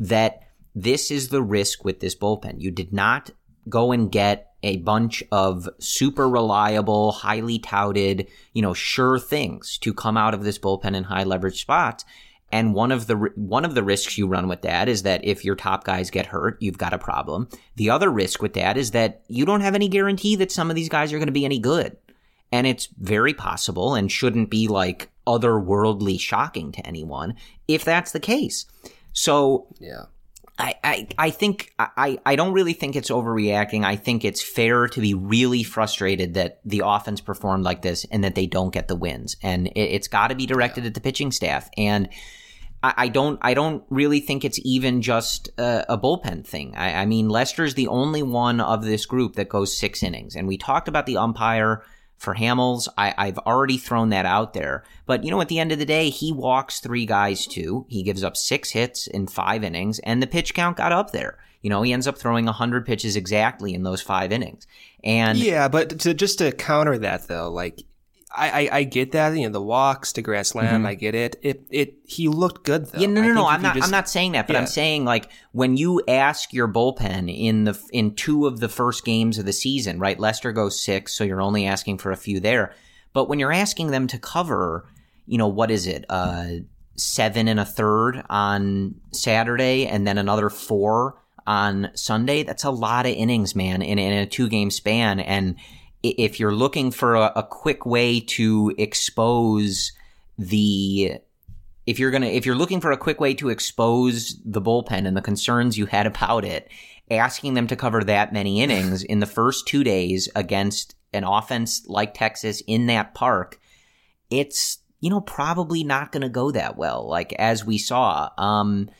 that this is the risk with this bullpen. You did not go and get a bunch of super reliable, highly touted, you know, sure things to come out of this bullpen in high leverage spots. And one of the one of the risks you run with that is that if your top guys get hurt, you've got a problem. The other risk with that is that you don't have any guarantee that some of these guys are going to be any good. And it's very possible and shouldn't be like otherworldly shocking to anyone if that's the case. So, yeah. I, I, I think I, I don't really think it's overreacting. I think it's fair to be really frustrated that the offense performed like this and that they don't get the wins. And it, has got to be directed at the pitching staff. And I, I, don't I don't really think it's even just a, a bullpen thing. I, I mean Lester's the only one of this group that goes six innings. And we talked about the umpire for Hamels, I, have already thrown that out there. But, you know, at the end of the day, he walks three guys too. He gives up six hits in five innings, and the pitch count got up there. You know, he ends up throwing 100 pitches exactly in those five innings. And yeah, but to just to counter that though, like I, I, I, get that, you know, the walks to Grand Slam, mm-hmm. I get it. It it he looked good though. Yeah, no, no, no. I'm not just, I'm not saying that, but yeah. I'm saying like when you ask your bullpen in the in two of the first games of the season, right? Lester goes six, so you're only asking for a few there. But when you're asking them to cover, you know, what is it? Uh seven and a third on Saturday and then another four on Sunday, that's a lot of innings, man, in, in a two game span. And if you're looking for a, a quick way to expose the if you're gonna if you're looking for a quick way to expose the bullpen and the concerns you had about it, asking them to cover that many [LAUGHS] innings in the first two days against an offense like Texas in that park, it's you know probably not going to go that well. Like as we saw, um,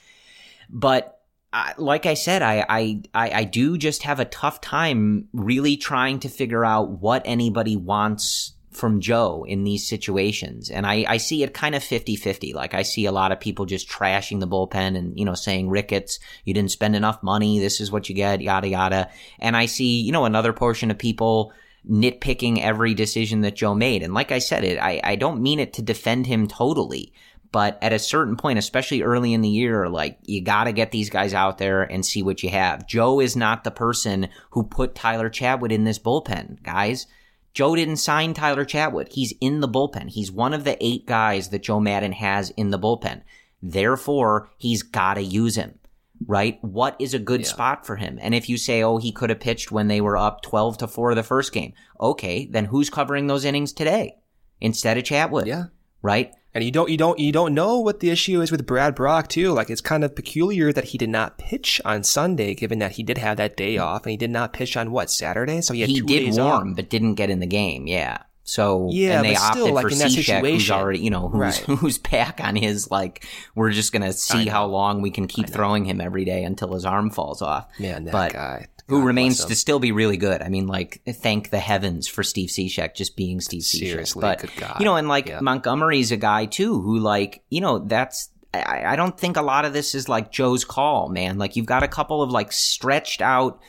but. I, like I said, I, I I do just have a tough time really trying to figure out what anybody wants from Joe in these situations. And I, I see it kind of 50 50. Like I see a lot of people just trashing the bullpen and, you know, saying, Ricketts, you didn't spend enough money. This is what you get, yada, yada. And I see, you know, another portion of people nitpicking every decision that Joe made. And like I said, it, I, I don't mean it to defend him totally. But at a certain point, especially early in the year, like you got to get these guys out there and see what you have. Joe is not the person who put Tyler Chatwood in this bullpen, guys. Joe didn't sign Tyler Chatwood. He's in the bullpen. He's one of the eight guys that Joe Maddon has in the bullpen. Therefore, he's got to use him, right? What is a good yeah. spot for him? And if you say, oh, he could have pitched when they were up 12 to 4 the first game, okay, then who's covering those innings today instead of Chatwood? Yeah. Right? And you don't you don't you don't know what the issue is with Brad Brach too. Like it's kind of peculiar that he did not pitch on Sunday, given that he did have that day off, and he did not pitch on what Saturday. So he had he did warm, off. but didn't get in the game. Yeah. So yeah, and they opted still, like for in that Cishek, who's situation. already you know who's Right. who's back on his like we're just gonna see how long we can keep throwing him every day until his arm falls off. Man, that but guy. Who God remains to still be really good. I mean, like thank the heavens for Steve Cishek just being Steve Cishek. Seriously, but good God. you know, and like Yeah. Montgomery's a guy too who like you know that's. I, I don't think a lot of this is like Joe's call, man. Like you've got a couple of like stretched out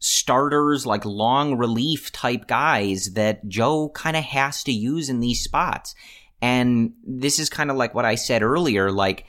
starters, like long relief type guys that Joe kind of has to use in these spots. And this is kind of like what I said earlier. Like,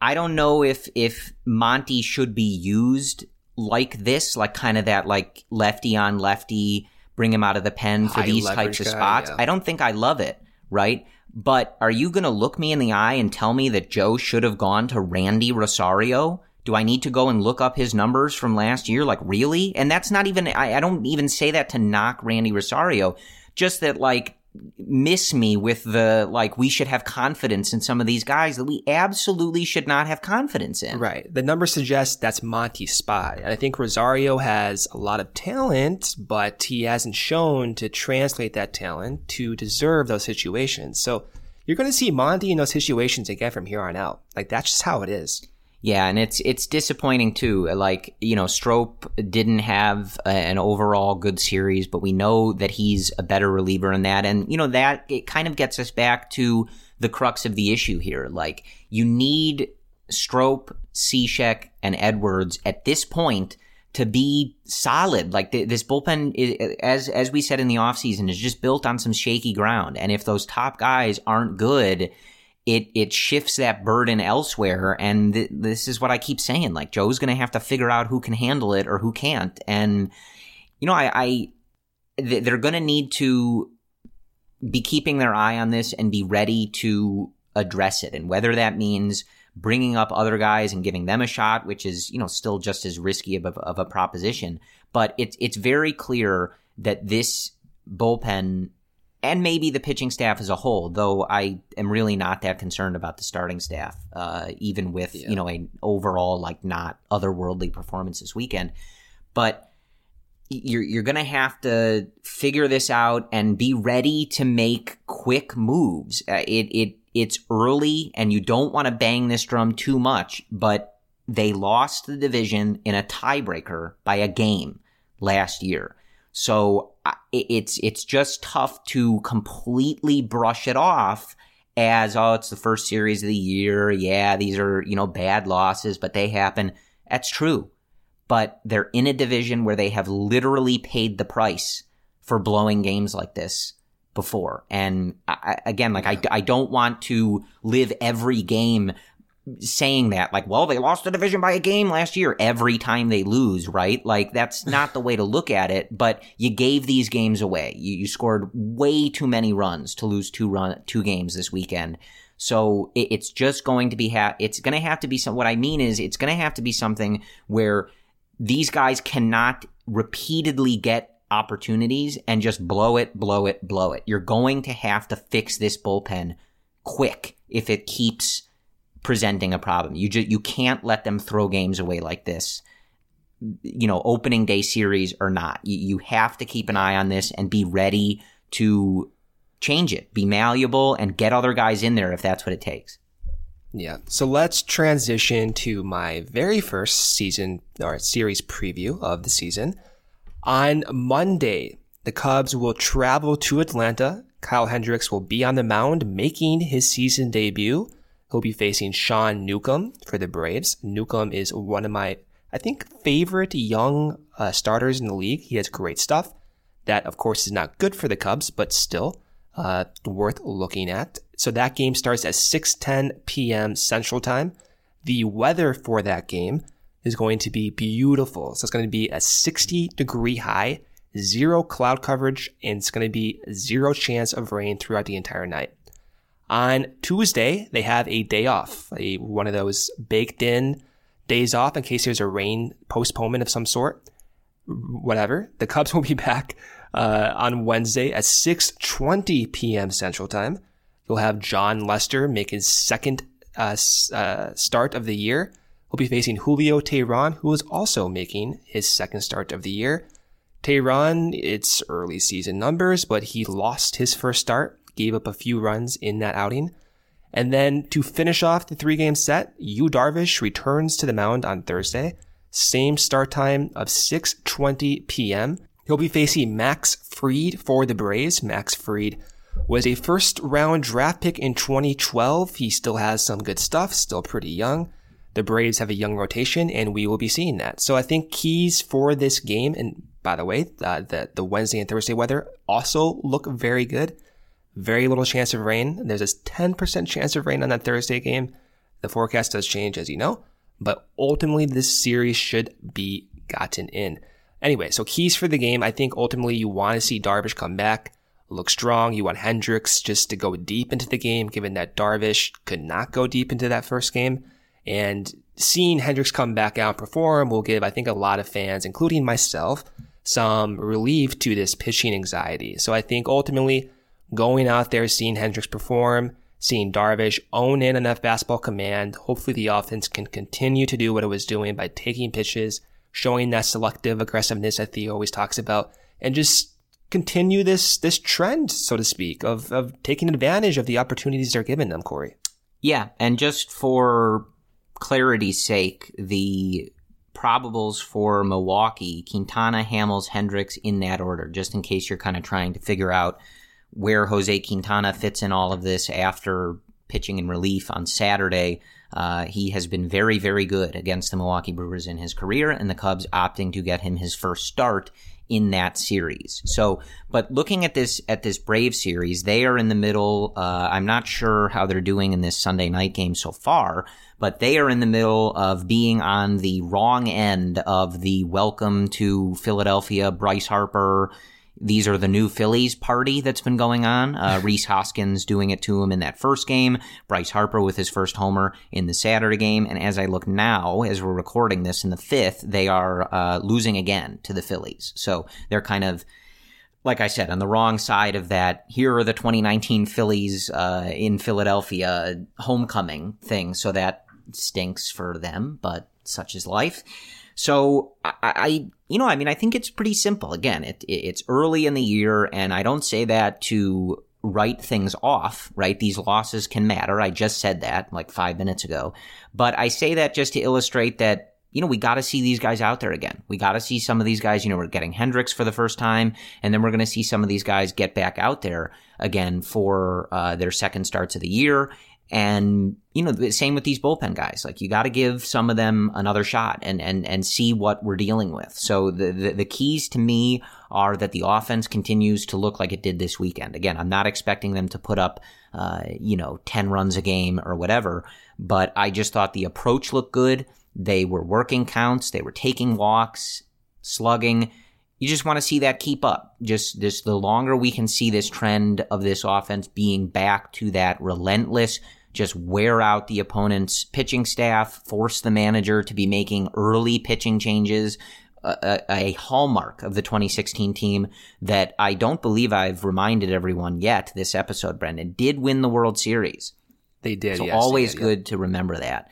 I don't know if, if Monty should be used like this, like kind of that like lefty on lefty, bring him out of the pen for High these types of guy, spots. yeah. I don't think I love it, right? But are you going to look me in the eye and tell me that Joe should have gone to Randy Rosario? Do I need to go and look up his numbers from last year? Like, really? And that's not even, I, I don't even say that to knock Randy Rosario. Just that, like, miss me with the, like, we should have confidence in some of these guys that we absolutely should not have confidence in. Right. The numbers suggest that's Monty's spot. I think Rosario has a lot of talent, but he hasn't shown to translate that talent to deserve those situations. So you're going to see Monty in those situations again from here on out. Like that's just how it is. Yeah, and it's it's disappointing too. Like you know, Strop didn't have a, an overall good series, but we know that he's a better reliever in that, and you know that it kind of gets us back to the crux of the issue here. Like you need Strop, Cishek, and Edwards at this point to be solid. Like th- this bullpen, is, as as we said in the offseason, is just built on some shaky ground, and if those top guys aren't good it it shifts that burden elsewhere. And th- this is what I keep saying like Joe's going to have to figure out who can handle it or who can't. And you know I, I th- they're going to need to be keeping their eye on this and be ready to address it. And whether that means bringing up other guys and giving them a shot which is you know still just as risky of a, of a proposition. But it's it's very clear that this bullpen and maybe the pitching staff as a whole, though I am really not that concerned about the starting staff, uh, even with, Yeah. you know, an overall, like, not otherworldly performance this weekend. But you're, you're going to have to figure this out and be ready to make quick moves. Uh, it, it, it's early and you don't want to bang this drum too much, but they lost the division in a tiebreaker by a game last year. So I- it's it's just tough to completely brush it off as oh it's the first series of the year. Yeah, these are, you know, bad losses, but they happen. That's true. But they're in a division where they have literally paid the price for blowing games like this before. And I, again, like I, I don't want to live every game saying that like well they lost the division by a game last year every time they lose right? Like that's [SIGHS] not the way to look at it but you gave these games away. You, you scored way too many runs to lose two run two games this weekend. So it, it's just going to be ha- it's going to have to be some what i mean is it's going to have to be something where these guys cannot repeatedly get opportunities and just blow it, blow it, blow it. You're going to have to fix this bullpen quick if it keeps presenting a problem. You just you can't let them throw games away like this. You know, opening day series or not. You, you have to keep an eye on this and be ready to change it, be malleable and get other guys in there if that's what it takes. Yeah. So let's transition to my very first season or series preview of the season. On Monday, the Cubs will travel to Atlanta. Kyle Hendricks will be on the mound making his season debut. He'll be facing Sean Newcomb for the Braves. Newcomb is one of my, I think, favorite young uh, starters in the league. He has great stuff. That, of course, is not good for the Cubs, but still uh, worth looking at. So that game starts at 6:10 p.m. Central Time. The weather for that game is going to be beautiful. So it's going to be a 60 degree high, zero cloud coverage, and it's going to be zero chance of rain throughout the entire night. On Tuesday, they have a day off, a, one of those baked in days off in case there's a rain postponement of some sort. Whatever. The Cubs [LAUGHS] will be back uh, on Wednesday at 6:20 p.m. Central Time. You'll have Jon Lester make his second uh, uh, start of the year He'll be facing Julio Teheran, who is also making his second start of the year. Teheran, it's early season numbers, but he lost his first start, gave up a few runs in that outing. And then to finish off the three game set, Yu Darvish returns to the mound on Thursday. Same start time of 6:20 p.m. He'll be facing Max Fried for the Braves. Max Fried was a first round draft pick in 2012. He still has some good stuff, still pretty young the Braves have a young rotation, and we will be seeing that. So I think keys for this game, and by the way, uh, the the Wednesday and Thursday weather also look very good. Very little chance of rain. There's a 10% chance of rain on that Thursday game. The forecast does change, as you know, but ultimately this series should be gotten in. Anyway, so keys for the game. I think ultimately you want to see Darvish come back, look strong. You want Hendricks just to go deep into the game, given that Darvish could not go deep into that first game. And seeing Hendricks come back out and perform will give, I think, a lot of fans, including myself, some relief to this pitching anxiety. So I think ultimately going out there, seeing Hendricks perform, seeing Darvish own in enough basketball command, hopefully the offense can continue to do what it was doing by taking pitches, showing that selective aggressiveness that Theo always talks about, and just continue this this trend, so to speak, of of taking advantage of the opportunities they're given them, Corey. Yeah, and just for clarity's sake, the probables for Milwaukee, Quintana, Hamels, Hendricks in that order, just in case you're kind of trying to figure out where Jose Quintana fits in all of this after pitching in relief on Saturday. Uh, he has been very, very good against the Milwaukee Brewers in his career, and the Cubs opting to get him his first start in that series. So, but looking at this at this Brave series, they are in the middle. Uh, I'm not sure how they're doing in this Sunday night game so far, but they are in the middle of being on the wrong end of the welcome to Philadelphia, Bryce Harper these are the new Phillies party that's been going on. Uh, [LAUGHS] Rhys Hoskins doing it to him in that first game. Bryce Harper with his first homer in the Saturday game. And as I look now, as we're recording this in the fifth, they are uh, losing again to the Phillies. So they're kind of like I said, on the wrong side of that, here are the 2019 Phillies uh, in Philadelphia homecoming thing. So that stinks for them, but such is life. So I, I, you know, I mean, I think it's pretty simple. Again, it, it's early in the year, and I don't say that to write things off, right? These losses can matter. I just said that like five minutes ago. But I say that just to illustrate that, you know, we got to see these guys out there again. We got to see some of these guys, you know, we're getting Hendricks for the first time, and then we're going to see some of these guys get back out there again for uh, their second starts of the year. And, you know, the same with these bullpen guys. Like you got to give some of them another shot and, and, and see what we're dealing with. So the, the, the, keys to me are that the offense continues to look like it did this weekend. Again, I'm not expecting them to put up, uh, you know, 10 runs a game or whatever, but I just thought the approach looked good. They were working counts. They were taking walks, slugging. You just want to see that keep up. Just this, the longer we can see this trend of this offense being back to that relentless just wear out the opponent's pitching staff, force the manager to be making early pitching changes, a, a, hallmark of the 2016 team that I don't believe I've reminded everyone yet this episode, Brendan, did win the World Series. They did. So yes, always did, good yeah. to remember that,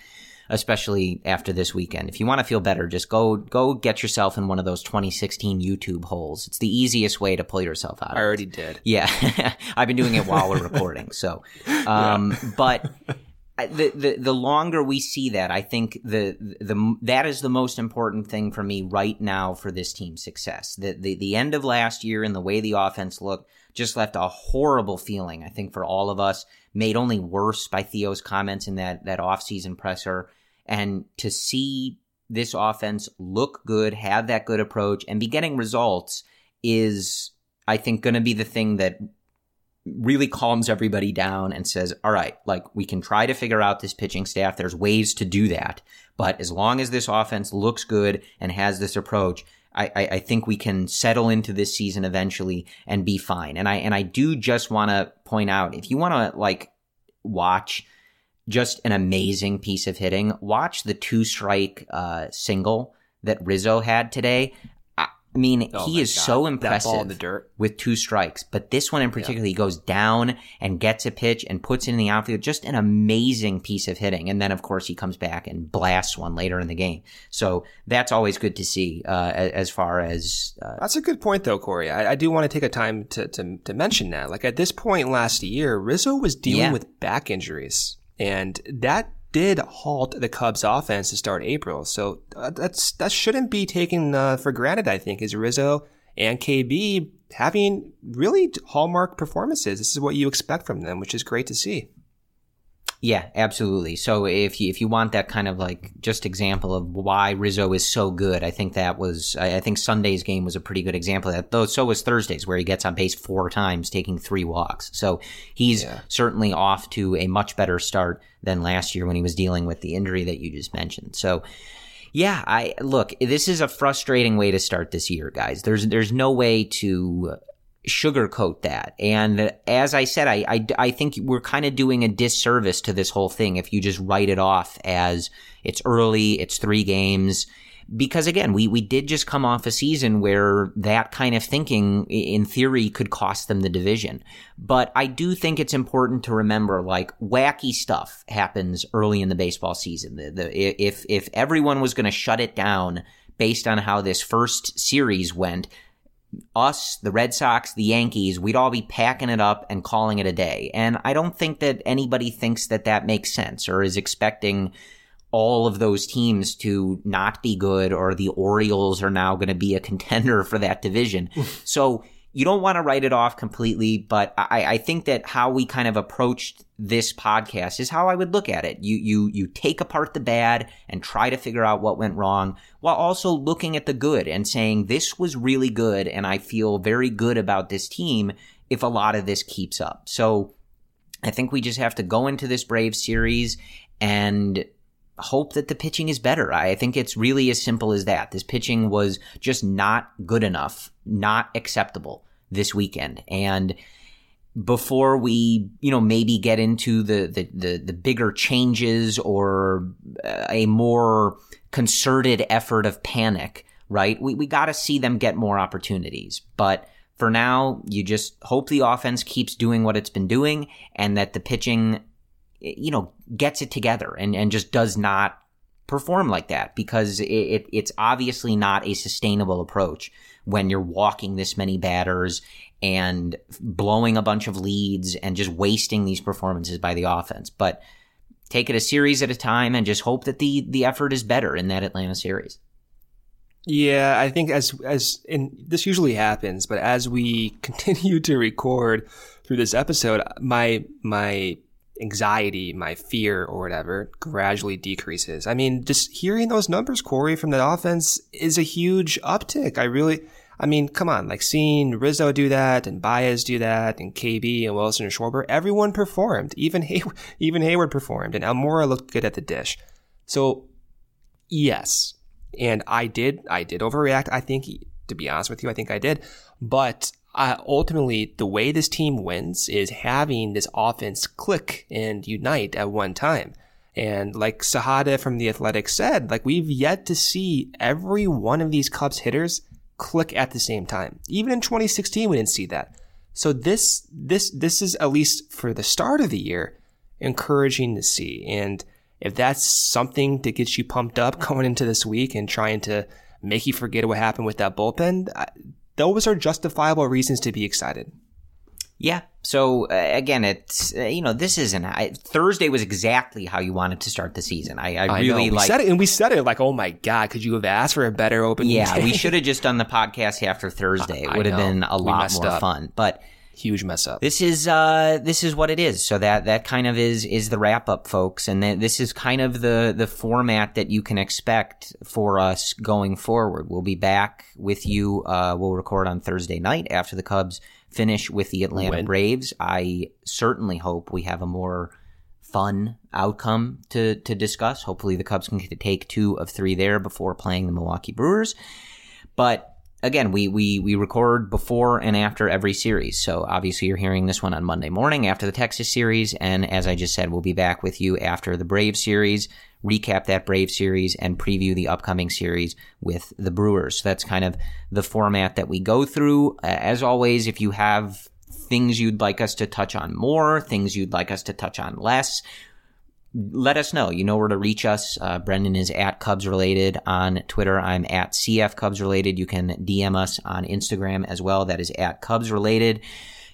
especially after this weekend. If you want to feel better, just go go get yourself in one of those 2016 YouTube holes. It's the easiest way to pull yourself out. I already did. Yeah, [LAUGHS] I've been doing it while we're [LAUGHS] recording. So, um, yeah. but the, the the longer we see that, I think the the that is the most important thing for me right now for this team's success. The the the end of last year and the way the offense looked just left a horrible feeling. I think for all of us, made only worse by Theo's comments in that that offseason presser, and to see this offense look good, have that good approach, and be getting results is, I think, going to be the thing that really calms everybody down and says, all right, like we can try to figure out this pitching staff. There's ways to do that. But as long as this offense looks good and has this approach, I, I, think we can settle into this season eventually and be fine. And I, and I do just want to point out, if you want to like watch just an amazing piece of hitting, watch the two strike, uh, single that Rizzo had today. I mean, oh he is God. so impressive with two strikes, but this one in particular, yeah. he goes down and gets a pitch and puts it in the outfield. Just an amazing piece of hitting. And then, of course, he comes back and blasts one later in the game. So that's always good to see, uh, as far as. Uh, that's a good point, though, Corey. I, I do want to take a time to, to, to, mention that. Like at this point last year, Rizzo was dealing yeah. with back injuries. And that did halt the Cubs offense to start April. So uh, that's that shouldn't be taken uh, for granted. I think is Rizzo and KB having really hallmark performances. This is what you expect from them, which is great to see. Yeah, absolutely. So if you if you want that kind of like just example of why Rizzo is so good, I think that was I think Sunday's game was a pretty good example of that. Though so was Thursday's, where he gets on base four times, taking three walks. So he's yeah. certainly off to a much better start than last year when he was dealing with the injury that you just mentioned. So yeah, I look, this is a frustrating way to start this year, guys. There's there's no way to sugarcoat that. And as I said, I, I, I think we're kind of doing a disservice to this whole thing if you just write it off as it's early, it's three games. Because again, we, we did just come off a season where that kind of thinking, in theory, could cost them the division. But I do think it's important to remember, like, wacky stuff happens early in the baseball season. The, the, if, if everyone was going to shut it down based on how this first series went, us, the Red Sox, the Yankees, we'd all be packing it up and calling it a day. And I don't think that anybody thinks that that makes sense or is expecting all of those teams to not be good or the Orioles are now going to be a contender [LAUGHS] for that division. so you don't want to write it off completely, but I, I, think that how we kind of approached this podcast is how I would look at it. You, you, you take apart the bad and try to figure out what went wrong while also looking at the good and saying this was really good. And I feel very good about this team if a lot of this keeps up. So I think we just have to go into this Brave series and hope that the pitching is better. I think it's really as simple as that. This pitching was just not good enough, not acceptable this weekend. And before we, you know, maybe get into the, the, the, the bigger changes or uh, a more concerted effort of panic, right? We, we got to see them get more opportunities. But for now, you just hope the offense keeps doing what it's been doing and that the pitching you know, gets it together and, and just does not perform like that because it, it, it's obviously not a sustainable approach when you're walking this many batters and blowing a bunch of leads and just wasting these performances by the offense. But take it a series at a time and just hope that the the effort is better in that Atlanta series. Yeah, I think as as and this usually happens, but as we [LAUGHS] continue to record through this episode, my my anxiety, my fear or whatever gradually decreases. I mean, just hearing those numbers, Corey, from the offense is a huge uptick. I really, I mean, come on, like seeing Rizzo do that and Baez do that and KB and Willson and Schwarber, everyone performed. Even [LAUGHS] Hay- even Heyward performed and Almora looked good at the dish. So, yes. And I did, I did overreact. I think, to be honest with you, I think I did. But uh, ultimately, the way this team wins is having this offense click and unite at one time. And like Sahadev from The Athletic said, like we've yet to see every one of these Cubs hitters click at the same time. Even in 2016, we didn't see that. So this, this, this is at least for the start of the year, encouraging to see. And if that's something that gets you pumped up [LAUGHS] going into this week and trying to make you forget what happened with that bullpen, those are justifiable reasons to be excited. Yeah. So uh, again, it's uh, you know this isn't I, Thursday was exactly how you wanted to start the season. I, I, I really like said it, and we said it like, oh my god, could you have asked for a better opening? Yeah, day? we should have just done the podcast after [LAUGHS] Thursday. It would have been a lot more up. fun, but huge mess up. This is uh this is what it is. So that that kind of is is the wrap up, folks, and th- this is kind of the the format that you can expect for us going forward. We'll be back with you. Uh, we'll record on Thursday night after the Cubs finish with the Atlanta Win. Braves. I certainly hope we have a more fun outcome to to discuss. Hopefully, the Cubs can take two of three there before playing the Milwaukee Brewers. But again, we, we, we record before and after every series. So obviously you're hearing this one on Monday morning after the Texas series. And as I just said, we'll be back with you after the Brave series, recap that Brave series and preview the upcoming series with the Brewers. So that's kind of the format that we go through. As always, if you have things you'd like us to touch on more, things you'd like us to touch on less, let us know. You know where to reach us. Uh, Brendan is at Cubs Related on Twitter. I'm at CF Cubs Related. You can DM us on Instagram as well. That is at Cubs Related.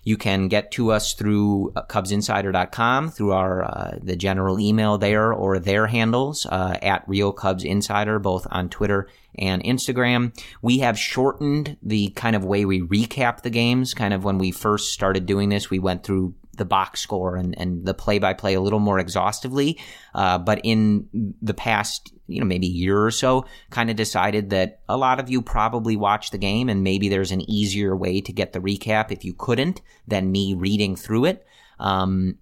You can get to us through uh, CubsInsider.com through our uh, the general email there or their handles uh, at Real Cubs Insider, both on Twitter and Instagram. We have shortened the kind of way we recap the games. Kind of when we first started doing this, we went through the box score and, and the play by play a little more exhaustively. Uh, but in the past, you know, maybe year or so, kind of decided that a lot of you probably watch the game and maybe there's an easier way to get the recap if you couldn't than me reading through it. Um,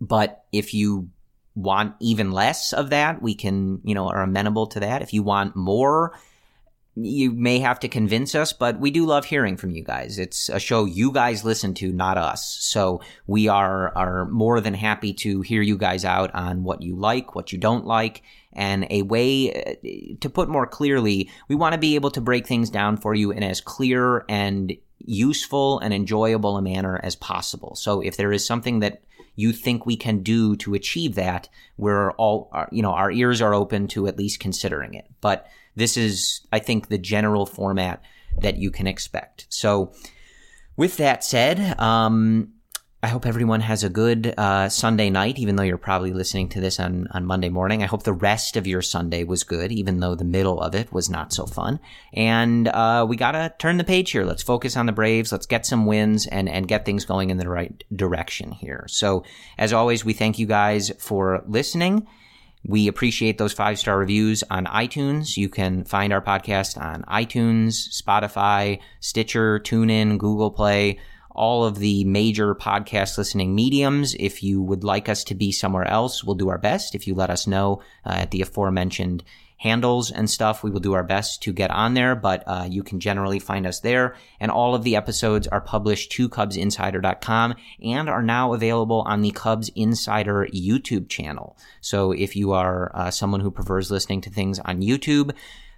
but if you want even less of that, we can, you know, are amenable to that. If you want more, you may have to convince us, but we do love hearing from you guys. It's a show you guys listen to, not us. So we are, are more than happy to hear you guys out on what you like, what you don't like, and a way uh, to put more clearly, we want to be able to break things down for you in as clear and useful and enjoyable a manner as possible. So if there is something that you think we can do to achieve that, we're all, you know, our ears are open to at least considering it. But this is, I think, the general format that you can expect. So, with that said, um, I hope everyone has a good uh, Sunday night, even though you're probably listening to this on, on Monday morning. I hope the rest of your Sunday was good, even though the middle of it was not so fun. And uh, we got to turn the page here. Let's focus on the Braves. Let's get some wins and, and get things going in the right direction here. So, as always, we thank you guys for listening. We appreciate those five star reviews on iTunes. You can find our podcast on iTunes, Spotify, Stitcher, TuneIn, Google Play, all of the major podcast listening mediums. If you would like us to be somewhere else, we'll do our best. If you let us know uh, at the aforementioned handles and stuff. We will do our best to get on there, but uh, you can generally find us there. And all of the episodes are published to CubsInsider.com and are now available on the Cubs Insider YouTube channel. So if you are uh, someone who prefers listening to things on YouTube,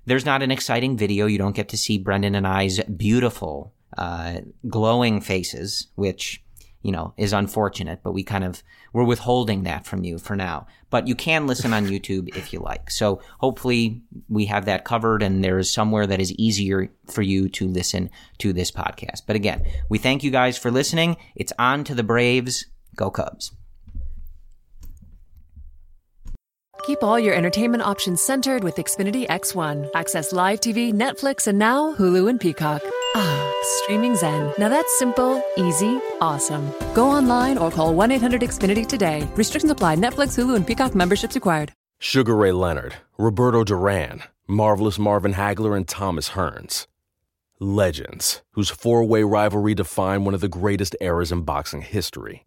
there's not an exciting video. You don't get to see Brendan and I's beautiful, uh, glowing faces, which you know, is unfortunate, but we kind of, we're withholding that from you for now. But you can listen on [LAUGHS] YouTube if you like. So hopefully we have that covered and there is somewhere that is easier for you to listen to this podcast. But again, we thank you guys for listening. It's on to the Braves. Go Cubs. Keep all your entertainment options centered with Xfinity X1. Access live TV, Netflix, and now Hulu and Peacock. Ah, streaming Zen. Now that's simple, easy, awesome. Go online or call 1 800 Xfinity today. Restrictions apply. Netflix, Hulu, and Peacock memberships required. Sugar Ray Leonard, Roberto Duran, Marvelous Marvin Hagler, and Thomas Hearns. Legends, whose four way rivalry defined one of the greatest eras in boxing history.